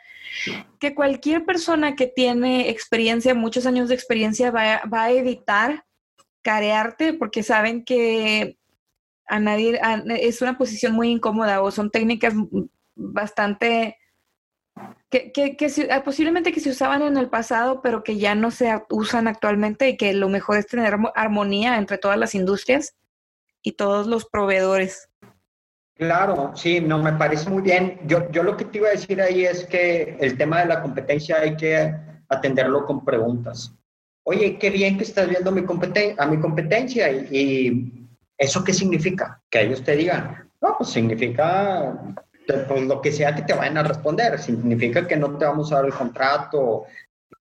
que cualquier persona que tiene experiencia, muchos años de experiencia, va, a evitar carearte porque saben que a nadie es una posición muy incómoda o son técnicas bastante que, que, que ah, posiblemente que se usaban en el pasado, pero que ya no se usan actualmente y que lo mejor es tener armonía entre todas las industrias y todos los proveedores. Claro, sí, no, me parece muy bien. Yo, yo lo que te iba a decir ahí es que el tema de la competencia hay que atenderlo con preguntas. Oye, qué bien que estás viendo mi a mi competencia y, y ¿eso qué significa? Que ellos te digan, no, pues significa pues lo que sea que te vayan a responder. Significa que no te vamos a dar el contrato.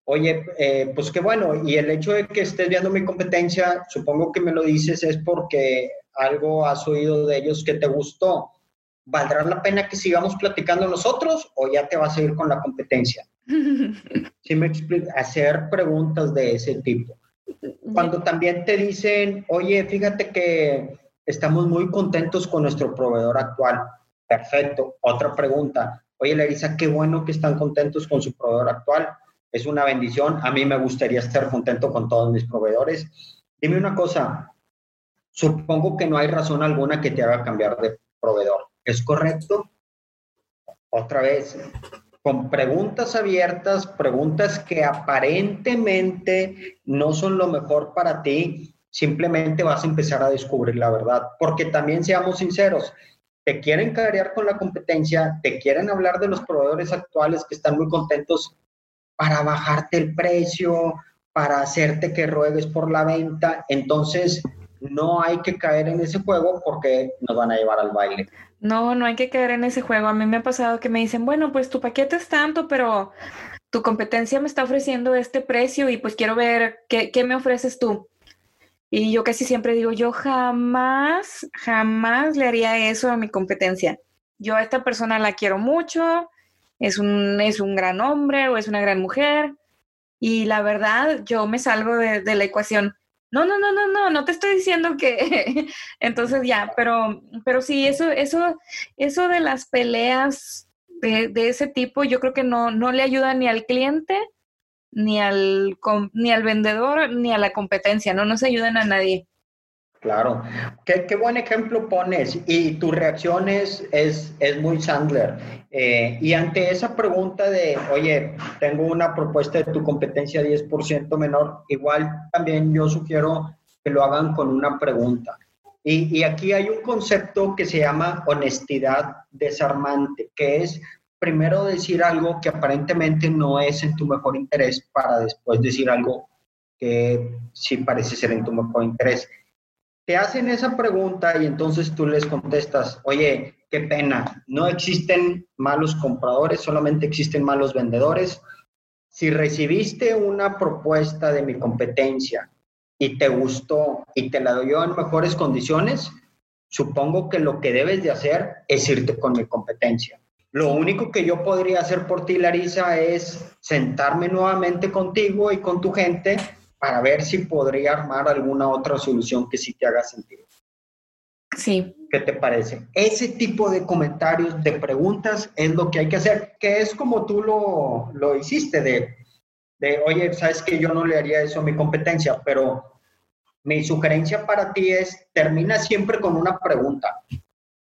Oye, eh, pues qué bueno. Y el hecho de que estés viendo mi competencia, supongo que me lo dices es porque algo has oído de ellos que te gustó. ¿Valdrá la pena que sigamos platicando nosotros o ya te vas a ir con la competencia? ¿Sí me explico? Hacer preguntas de ese tipo. Cuando también te dicen, oye, fíjate que estamos muy contentos con nuestro proveedor actual. Perfecto. Otra pregunta. Oye, Larisa, qué bueno que están contentos con su proveedor actual. Es una bendición. A mí me gustaría estar contento con todos mis proveedores. Dime una cosa. Supongo que no hay razón alguna que te haga cambiar de proveedor. ¿Es correcto? Otra vez, con preguntas abiertas, preguntas que aparentemente no son lo mejor para ti, simplemente vas a empezar a descubrir la verdad. Porque también seamos sinceros, te quieren carear con la competencia, te quieren hablar de los proveedores actuales que están muy contentos para bajarte el precio, para hacerte que ruegues por la venta. Entonces, no hay que caer en ese juego porque nos van a llevar al baile. No, no hay que caer en ese juego. A mí me ha pasado que me dicen, bueno, pues tu paquete es tanto, pero tu competencia me está ofreciendo este precio y pues quiero ver qué, qué me ofreces tú. Y yo casi siempre digo, yo jamás, jamás le haría eso a mi competencia. Yo a esta persona la quiero mucho, es un, es un gran hombre o es una gran mujer. Y la verdad, yo me salgo de, la ecuación. No, no, no, no, no, no te estoy diciendo que. Entonces ya, pero, pero sí, eso, eso, eso de las peleas de, de, ese tipo, yo creo que no, no le ayuda ni al cliente, ni al, ni al vendedor, ni a la competencia, no nos ayudan a nadie. Claro, qué, qué, buen ejemplo pones y tu reacción es, es, muy Sandler. Eh, y ante esa pregunta de, oye, tengo una propuesta de tu competencia 10% menor, igual también yo sugiero que lo hagan con una pregunta. Y, y aquí hay un concepto que se llama honestidad desarmante, que es primero decir algo que aparentemente no es en tu mejor interés para después decir algo que sí parece ser en tu mejor interés te hacen esa pregunta y entonces tú les contestas, oye, qué pena, no existen malos compradores, solamente existen malos vendedores. Si recibiste una propuesta de mi competencia y te gustó y te la doy en mejores condiciones, supongo que lo que debes de hacer es irte con mi competencia. Lo único que yo podría hacer por ti, Larisa, es sentarme nuevamente contigo y con tu gente para ver si podría armar alguna otra solución que sí te haga sentido. Sí. ¿Qué te parece? Ese tipo de comentarios, de preguntas, es lo que hay que hacer, que es como tú lo, lo hiciste, de, de, oye, sabes que yo no le haría eso a mi competencia, pero mi sugerencia para ti es, termina siempre con una pregunta.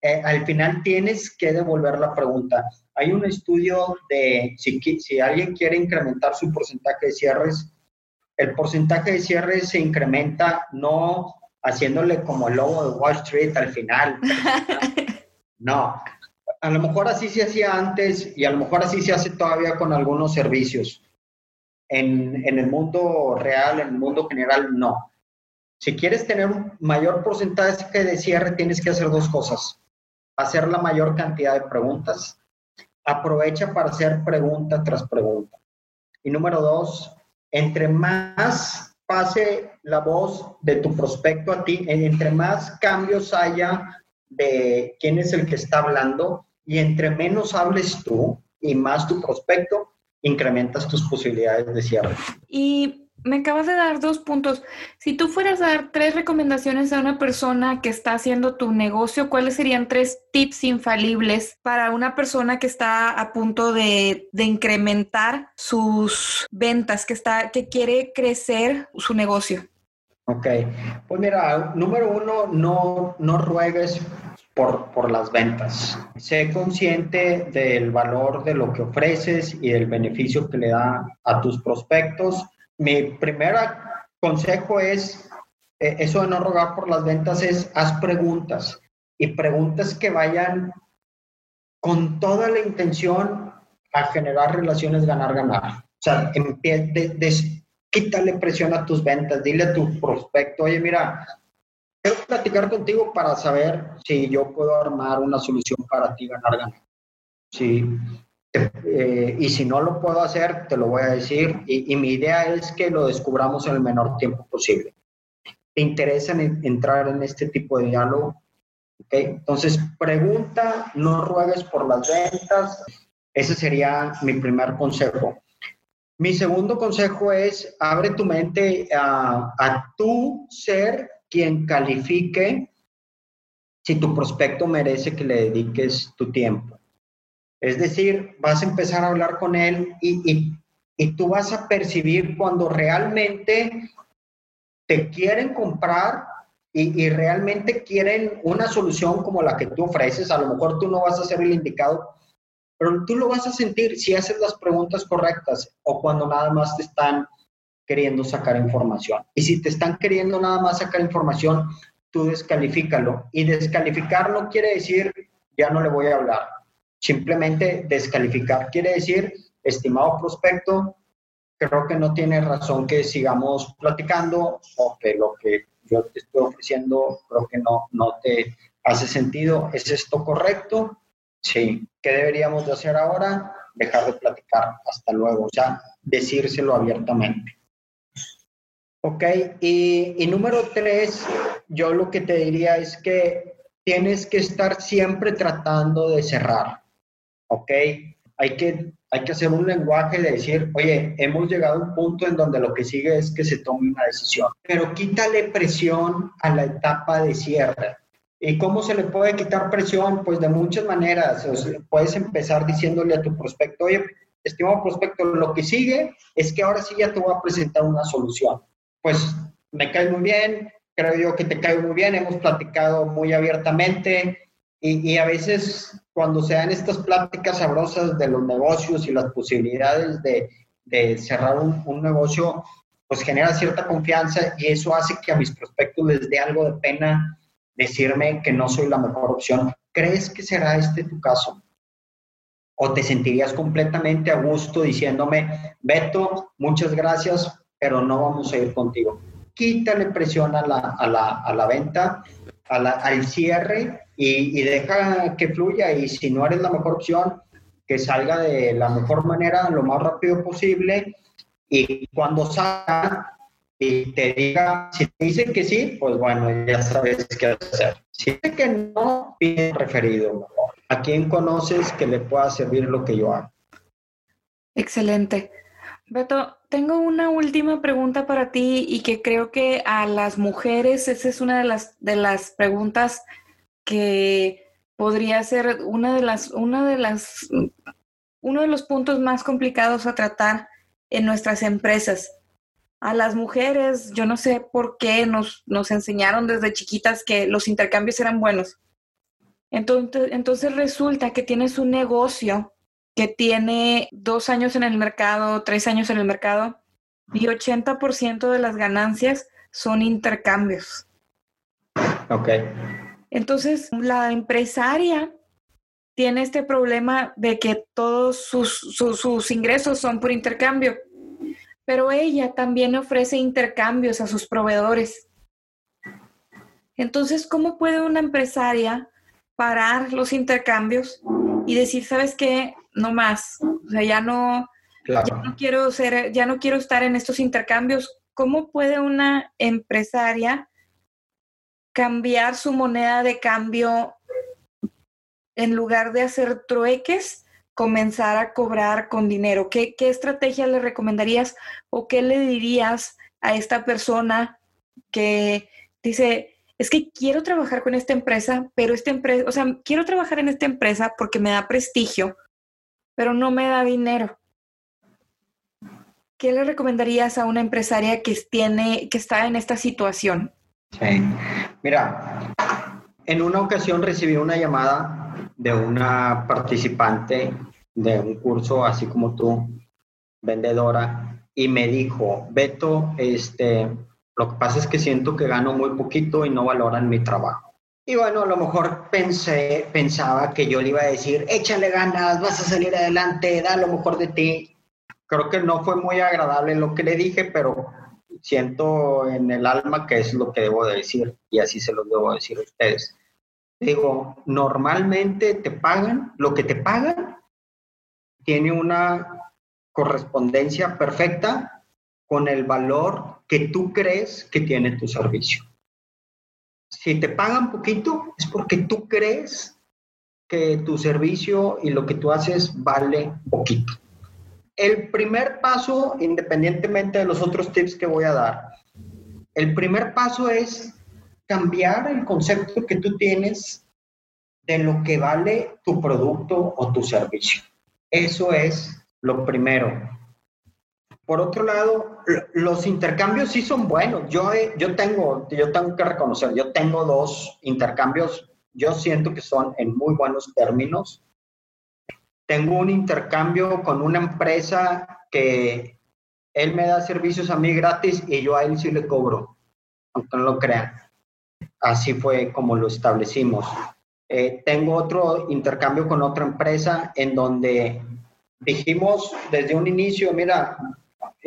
Eh, al final tienes que devolver la pregunta. Hay un estudio de si, si alguien quiere incrementar su porcentaje de cierres, el porcentaje de cierre se incrementa no haciéndole como el logo de Wall Street al final. No, a lo mejor así se hacía antes y a lo mejor así se hace todavía con algunos servicios. En, en, el mundo real, en el mundo general, no. Si quieres tener un mayor porcentaje de cierre, tienes que hacer dos cosas. Hacer la mayor cantidad de preguntas. Aprovecha para hacer pregunta tras pregunta. Y número dos, entre más pase la voz de tu prospecto a ti, entre más cambios haya de quién es el que está hablando y entre menos hables tú y más tu prospecto, incrementas tus posibilidades de cierre. Y me acabas de dar dos puntos. Si tú fueras a dar tres recomendaciones a una persona que está haciendo tu negocio, ¿cuáles serían tres tips infalibles para una persona que está a punto de, de incrementar sus ventas, que, está, que quiere crecer su negocio? Ok, pues mira, número uno, no, no ruegues por, por, las ventas. Sé consciente del valor de lo que ofreces y del beneficio que le da a tus prospectos mi primer consejo es, eh, eso de no rogar por las ventas es, haz preguntas y preguntas que vayan con toda la intención a generar relaciones ganar-ganar. O sea, de, de, quítale presión a tus ventas, dile a tu prospecto, oye, mira, quiero platicar contigo para saber si yo puedo armar una solución para ti ganar-ganar. Sí, eh, y si no lo puedo hacer, te lo voy a decir. Y, mi idea es que lo descubramos en el menor tiempo posible. ¿Te interesa entrar en este tipo de diálogo? Entonces, pregunta, no ruegues por las ventas. Ese sería mi primer consejo. Mi segundo consejo es, abre tu mente a, a tú ser quien califique si tu prospecto merece que le dediques tu tiempo. Es decir, vas a empezar a hablar con él y, y, tú vas a percibir cuando realmente te quieren comprar y, y, realmente quieren una solución como la que tú ofreces. A lo mejor tú no vas a ser el indicado, pero tú lo vas a sentir si haces las preguntas correctas o cuando nada más te están queriendo sacar información. Y si te están queriendo nada más sacar información, tú descalifícalo. Y descalificar no quiere decir ya no le voy a hablar. Simplemente descalificar quiere decir, estimado prospecto, creo que no tiene razón que sigamos platicando o que lo que yo te estoy ofreciendo creo que no, no te hace sentido. ¿Es esto correcto? Sí. ¿Qué deberíamos de hacer ahora? Dejar de platicar. Hasta luego. O sea, decírselo abiertamente. Ok, y, número tres, yo lo que te diría es que tienes que estar siempre tratando de cerrar. Ok, hay que, hay que hacer un lenguaje de decir, oye, hemos llegado a un punto en donde lo que sigue es que se tome una decisión, pero quítale presión a la etapa de cierre. ¿Y cómo se le puede quitar presión? Pues de muchas maneras. puedes empezar diciéndole a tu prospecto, oye, estimado prospecto, lo que sigue es que ahora sí ya te voy a presentar una solución pues me cae muy bien, creo yo que te cae muy bien, hemos platicado muy abiertamente y, y a veces cuando se dan estas pláticas sabrosas de los negocios y las posibilidades de, de cerrar un, un, negocio, pues genera cierta confianza y eso hace que a mis prospectos les dé algo de pena decirme que no soy la mejor opción. ¿Crees que será este tu caso? ¿O te sentirías completamente a gusto diciéndome, Beto, muchas gracias, pero no vamos a ir contigo. Quítale presión a la, a la, a la venta, a la, al cierre y, y, deja que fluya. Y si no eres la mejor opción, que salga de la mejor manera, lo más rápido posible. Y cuando salga y te diga, si te dice que sí, pues bueno, ya sabes qué hacer. Si dice que no, pide referido. ¿A quién conoces que le pueda servir lo que yo hago? Excelente. Beto, tengo una última pregunta para ti y que creo que a las mujeres esa es una de las, de las preguntas que podría ser una de las, una de las, uno de los puntos más complicados a tratar en nuestras empresas. A las mujeres, yo no sé por qué nos, nos enseñaron desde chiquitas que los intercambios eran buenos. Entonces, entonces resulta que tienes un negocio que tiene dos años en el mercado, tres años en el mercado, y 80% de las ganancias son intercambios. Ok. Entonces, la empresaria tiene este problema de que todos sus, sus, ingresos son por intercambio, pero ella también ofrece intercambios a sus proveedores. Entonces, ¿cómo puede una empresaria parar los intercambios y decir, sabes qué, no más. O sea, ya no, ya no quiero ser, ya no quiero estar en estos intercambios. ¿Cómo puede una empresaria cambiar su moneda de cambio en lugar de hacer trueques? comenzar a cobrar con dinero? ¿Qué, ¿Qué, estrategia le recomendarías o qué le dirías a esta persona que dice, es que quiero trabajar con esta empresa, pero esta empresa, o sea, quiero trabajar en esta empresa porque me da prestigio, pero no me da dinero. ¿Qué le recomendarías a una empresaria que, tiene, que está en esta situación? Sí. Mira, en una ocasión recibí una llamada de una participante de un curso, así como tú, vendedora, y me dijo, Beto, este, lo que pasa es que siento que gano muy poquito y no valoran mi trabajo. Y bueno, a lo mejor pensé, pensaba que yo le iba a decir, échale ganas, vas a salir adelante, da lo mejor de ti. Creo que no fue muy agradable lo que le dije, pero siento en el alma que es lo que debo de decir y así se lo debo decir a ustedes. Digo, normalmente te pagan, lo que te pagan tiene una correspondencia perfecta con el valor que tú crees que tiene tu servicio si te pagan poquito, es porque tú crees que tu servicio y lo que tú haces vale poquito. el primer paso, independientemente de los otros tips que voy a dar, el primer paso es cambiar el concepto que tú tienes de lo que vale tu producto o tu servicio. Eso es lo primero. Por otro lado, los intercambios sí son buenos. Yo, yo, tengo, yo tengo que reconocer, yo tengo dos intercambios, yo siento que son en muy buenos términos. Tengo un intercambio con una empresa que él me da servicios a mí gratis y yo a él sí le cobro, aunque no lo crean. Así fue como lo establecimos. Eh, tengo otro intercambio con otra empresa en donde dijimos desde un inicio, mira,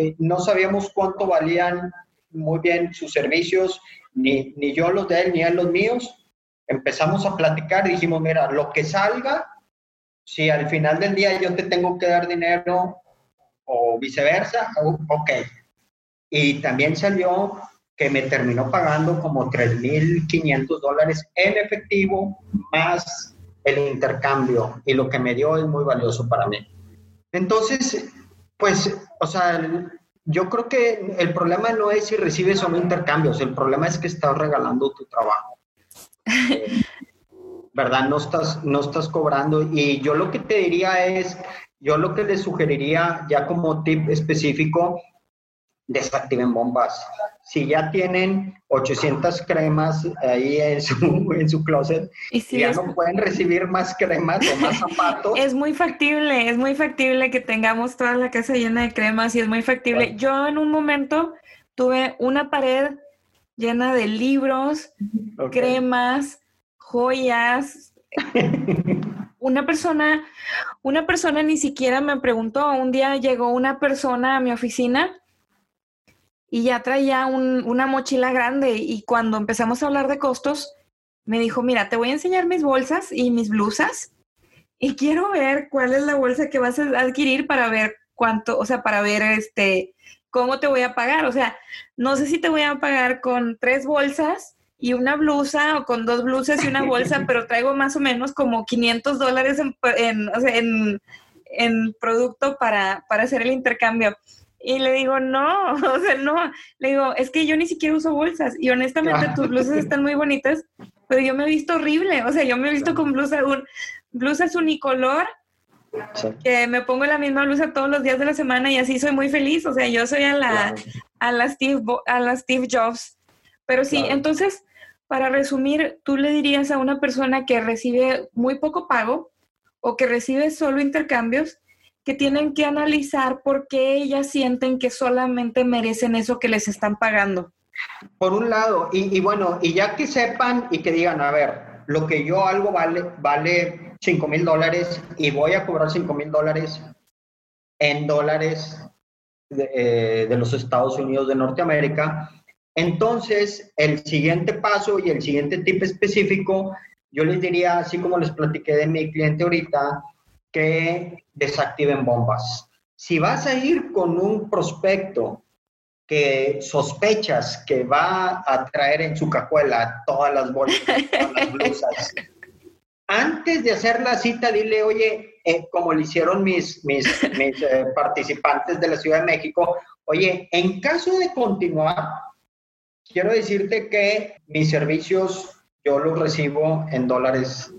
eh, no sabíamos cuánto valían muy bien sus servicios, ni, ni yo los de él, ni él los míos. Empezamos a platicar dijimos, mira, lo que salga, si al final del día yo te tengo que dar dinero o viceversa, ok. Y también salió que me terminó pagando como 3.500 dólares en efectivo más el intercambio y lo que me dio es muy valioso para mí. Entonces, pues, o sea, yo creo que el problema no es si recibes o no intercambios, el problema es que estás regalando tu trabajo. ¿Verdad? No estás, no estás cobrando. Y yo lo que te diría es, yo lo que les sugeriría ya como tip específico, desactiven bombas si ya tienen 800 cremas ahí en su, en su closet, y si ya no pueden recibir más cremas o más zapatos. Es muy factible, es muy factible que tengamos toda la casa llena de cremas y es muy factible. Yo en un momento tuve una pared llena de libros, cremas, joyas. una persona, una persona ni siquiera me preguntó, un día llegó una persona a mi oficina y ya traía una mochila grande y cuando empezamos a hablar de costos, me dijo, mira, te voy a enseñar mis bolsas y mis blusas y quiero ver cuál es la bolsa que vas a adquirir para ver cuánto, o sea, para ver este, cómo te voy a pagar. O sea, no sé si te voy a pagar con tres bolsas y una blusa o con dos blusas y una bolsa, pero traigo más o menos como 500 dólares en, en, en, producto para, para hacer el intercambio. Y le digo, no, o sea, no. Le digo, es que yo ni siquiera uso bolsas. Y honestamente, tus blusas están muy bonitas, pero yo me he visto horrible. O sea, yo me he visto con blusa, un, blusas unicolor, que me pongo la misma blusa todos los días de la semana y así soy muy feliz. O sea, yo soy a la, a la, Steve, a la Steve Jobs. Pero sí, entonces, para resumir, tú le dirías a una persona que recibe muy poco pago o que recibe solo intercambios, que tienen que analizar por qué ellas sienten que solamente merecen eso que les están pagando. Por un lado, y, bueno, y ya que sepan y que digan, a ver, lo que yo algo vale, vale 5 mil dólares y voy a cobrar 5 mil dólares en dólares de, eh, de los Estados Unidos de Norteamérica, entonces el siguiente paso y el siguiente tip específico, yo les diría, así como les platiqué de mi cliente ahorita, que desactiven bombas. Si vas a ir con un prospecto que sospechas que va a traer en su cajuela todas las bolsas, todas las blusas, antes de hacer la cita, dile, oye, eh, como le hicieron mis, mis, eh, participantes de la Ciudad de México, oye, en caso de continuar, quiero decirte que mis servicios yo los recibo en dólares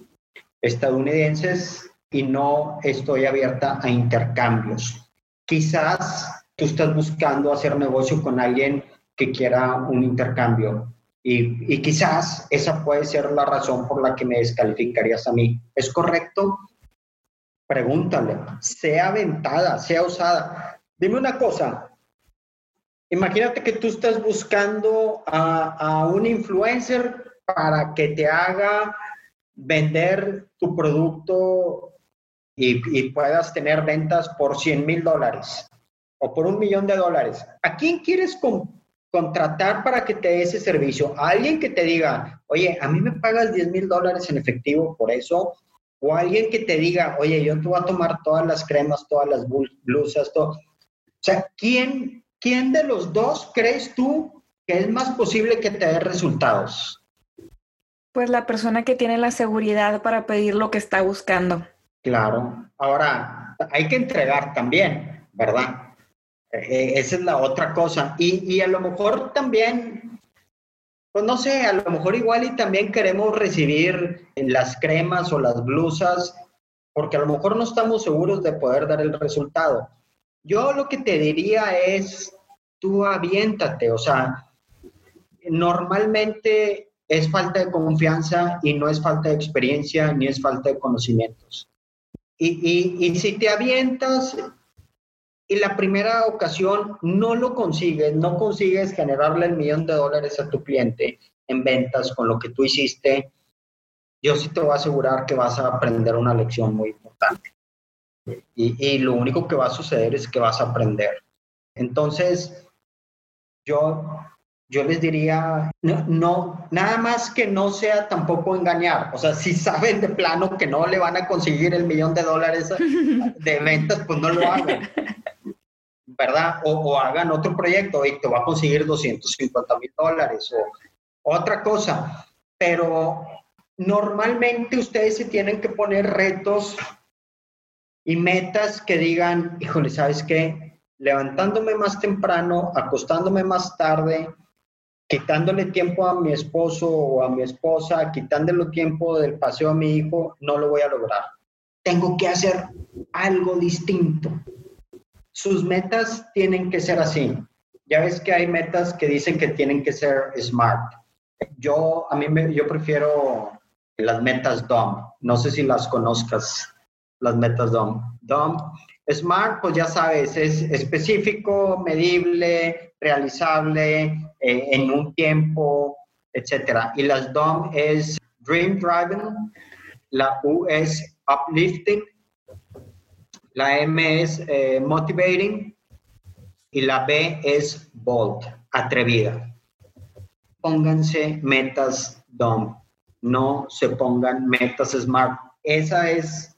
estadounidenses y no estoy abierta a intercambios. Quizás tú estás buscando hacer negocio con alguien que quiera un intercambio y, quizás esa puede ser la razón por la que me descalificarías a mí. ¿Es correcto? Pregúntale, sea aventada, sea usada. Dime una cosa, imagínate que tú estás buscando a, a un influencer para que te haga vender tu producto y, puedas tener ventas por 100 mil dólares o por un millón de dólares. ¿A quién quieres contratar para que te dé ese servicio? ¿A alguien que te diga, oye, a mí me pagas 10 mil dólares en efectivo por eso? ¿O alguien que te diga, oye, yo te voy a tomar todas las cremas, todas las blusas, todo? O sea, ¿quién, ¿quién de los dos crees tú que es más posible que te dé resultados? Pues la persona que tiene la seguridad para pedir lo que está buscando. Claro. Ahora, hay que entregar también. ¿verdad? Eh, esa es la otra cosa. Y, y a lo mejor también, pues no sé, a lo mejor igual y también queremos recibir las cremas o las blusas, porque a lo mejor no estamos seguros de poder dar el resultado. Yo lo que te diría es, tú aviéntate, o sea, normalmente es falta de confianza y no es falta de experiencia ni es falta de conocimientos. Y, si te avientas y la primera ocasión no lo consigues, no consigues generarle el millón de dólares a tu cliente en ventas con lo que tú hiciste, yo sí te voy a asegurar que vas a aprender una lección muy importante. Y lo único que va a suceder es que vas a aprender. Entonces, yo yo les diría, no, no, nada más que no sea tampoco engañar. O sea, si saben de plano que no le van a conseguir el millón de dólares de ventas, pues no lo hagan. ¿Verdad? O, hagan otro proyecto y te va a conseguir 250 mil dólares o otra cosa. Pero normalmente ustedes se tienen que poner retos y metas que digan, híjole, ¿sabes qué? Levantándome más temprano, acostándome más tarde, quitándole tiempo a mi esposo o a mi esposa, quitándole tiempo del paseo a mi hijo, no lo voy a lograr. Tengo que hacer algo distinto. Sus metas tienen que ser así. Ya ves que hay metas que dicen que tienen que ser smart. Yo, a mí, me, yo prefiero las metas DOM. No sé si las conozcas, las metas DOM. DOM, smart, pues ya sabes, es específico, medible, realizable, eh, en un tiempo, etcétera. Y las DOM es Dream Driven, la U es Uplifting, la M es eh, Motivating y la B es Bold, atrevida. Pónganse metas DOM, no se pongan metas SMART. Esa es,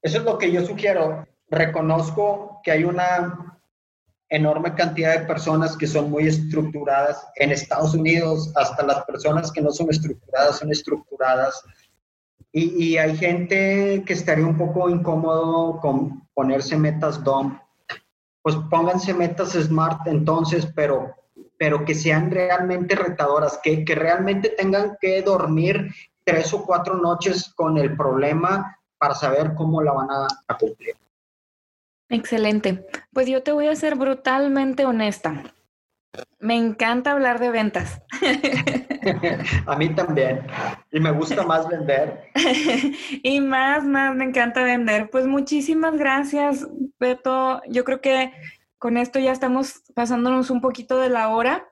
eso es lo que yo sugiero. Reconozco que hay una enorme cantidad de personas que son muy estructuradas. En Estados Unidos, hasta las personas que no son estructuradas son estructuradas. Y, y hay gente que estaría un poco incómodo con ponerse metas DOM. Pues pónganse metas SMART entonces, pero, pero que sean realmente retadoras, que, que realmente tengan que dormir tres o cuatro noches con el problema para saber cómo la van a, a cumplir. Excelente. Pues yo te voy a ser brutalmente honesta. Me encanta hablar de ventas. a mí también. Y me gusta más vender. y más, más me encanta vender. Pues muchísimas gracias, Beto. Yo creo que con esto ya estamos pasándonos un poquito de la hora.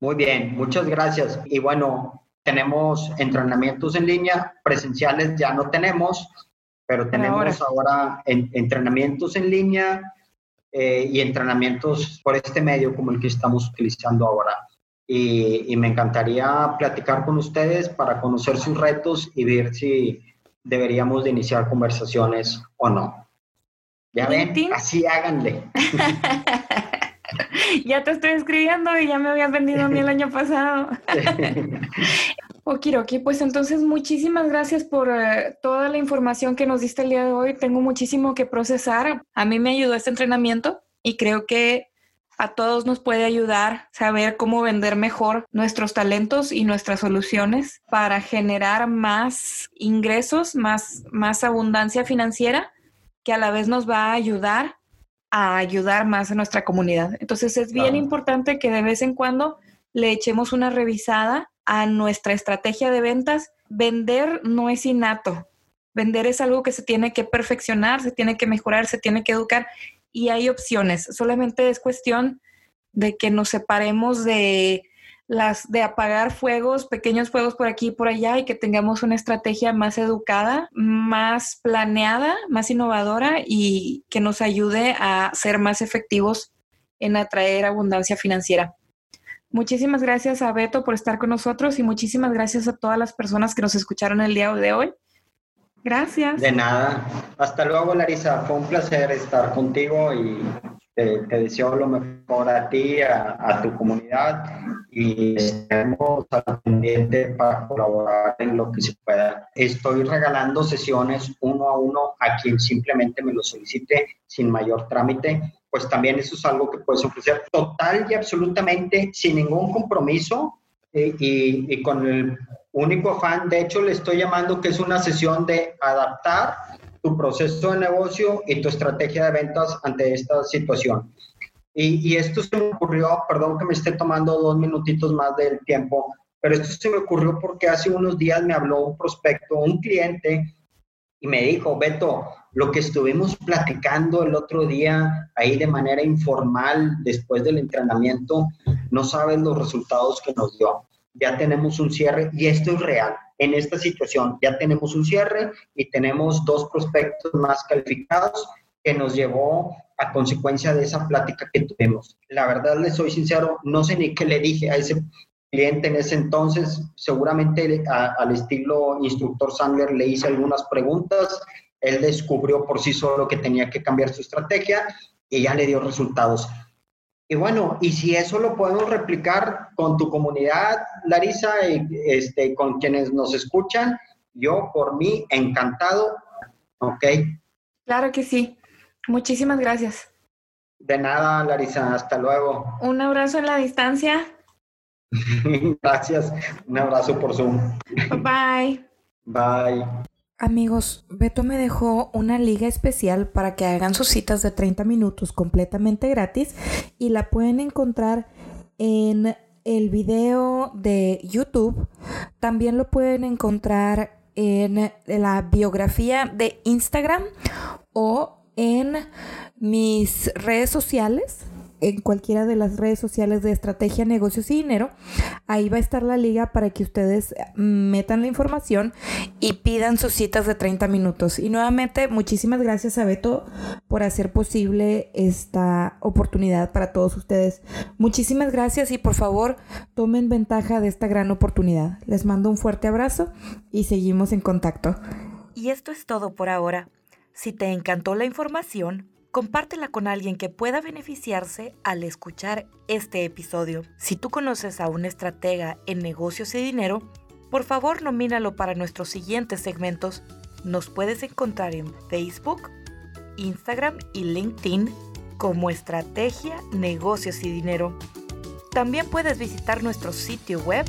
Muy bien, muchas gracias. Y bueno, tenemos entrenamientos en línea, presenciales ya no tenemos, pero tenemos ahora, entrenamientos en línea eh, y entrenamientos por este medio como el que estamos utilizando ahora. Y, me encantaría platicar con ustedes para conocer sus retos y ver si deberíamos de iniciar conversaciones o no. Ya ven, así háganle. ya te estoy escribiendo y ya me habías vendido a mí el año pasado. Okiroki, pues entonces muchísimas gracias por eh, toda la información que nos diste el día de hoy. Tengo muchísimo que procesar. A mí me ayudó este entrenamiento y creo que a todos nos puede ayudar saber cómo vender mejor nuestros talentos y nuestras soluciones para generar más ingresos, más, más abundancia financiera, que a la vez nos va a ayudar a ayudar más a nuestra comunidad. Entonces es bien importante que de vez en cuando le echemos una revisada a nuestra estrategia de ventas, vender no es innato. Vender es algo que se tiene que perfeccionar, se tiene que mejorar, se tiene que educar y hay opciones. Solamente es cuestión de que nos separemos de las de apagar fuegos, pequeños fuegos por aquí y por allá y que tengamos una estrategia más educada, más planeada, más innovadora y que nos ayude a ser más efectivos en atraer abundancia financiera. Muchísimas gracias a Beto por estar con nosotros y muchísimas gracias a todas las personas que nos escucharon el día de hoy. Gracias. De nada. Hasta luego, Larisa. Fue un placer estar contigo y te, deseo lo mejor a ti, a, tu comunidad y estamos al pendiente para colaborar en lo que se pueda. Estoy regalando sesiones uno a uno a quien simplemente me lo solicite sin mayor trámite. Pues también eso es algo que puedes ofrecer total y absolutamente sin ningún compromiso eh, y, y con el único afán. De hecho, le estoy llamando que es una sesión de adaptar tu proceso de negocio y tu estrategia de ventas ante esta situación. Y, esto se me ocurrió, perdón que me esté tomando dos minutitos más del tiempo, pero esto se me ocurrió porque hace unos días me habló un prospecto, un cliente, y me dijo, Beto, lo que estuvimos platicando el otro día ahí de manera informal después del entrenamiento, no sabes los resultados que nos dio. Ya tenemos un cierre y esto es real en esta situación. Ya tenemos un cierre y tenemos dos prospectos más calificados que nos llevó a consecuencia de esa plática que tuvimos. La verdad, les soy sincero, no sé ni qué le dije a ese cliente en ese entonces. Seguramente al estilo instructor Sandler le hice algunas preguntas. Él descubrió por sí solo que tenía que cambiar su estrategia y ya le dio resultados. Y bueno, y si eso lo podemos replicar con tu comunidad, Larisa, y este, con quienes nos escuchan, yo por mí encantado, ¿ok? Claro que sí. Muchísimas gracias. De nada, Larisa, hasta luego. Un abrazo en la distancia. gracias, un abrazo por Zoom. Bye. Bye. Amigos, Beto me dejó una liga especial para que hagan sus citas de 30 minutos completamente gratis y la pueden encontrar en el video de YouTube. También lo pueden encontrar en la biografía de Instagram o en mis redes sociales en cualquiera de las redes sociales de Estrategia, Negocios y Dinero. Ahí va a estar la liga para que ustedes metan la información y pidan sus citas de 30 minutos. Y nuevamente, muchísimas gracias a Beto por hacer posible esta oportunidad para todos ustedes. Muchísimas gracias y por favor tomen ventaja de esta gran oportunidad. Les mando un fuerte abrazo y seguimos en contacto. Y esto es todo por ahora. Si te encantó la información, compártela con alguien que pueda beneficiarse al escuchar este episodio. Si tú conoces a un estratega en negocios y dinero, por favor nomínalo para nuestros siguientes segmentos. Nos puedes encontrar en Facebook, Instagram y LinkedIn como Estrategia, Negocios y Dinero. También puedes visitar nuestro sitio web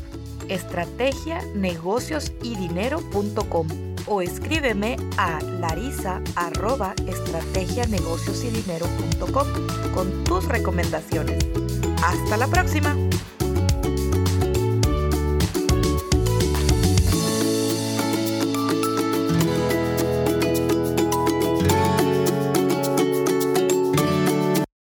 estrategianegociosidinero.com o escríbeme a larisa arroba con tus recomendaciones. Hasta la próxima.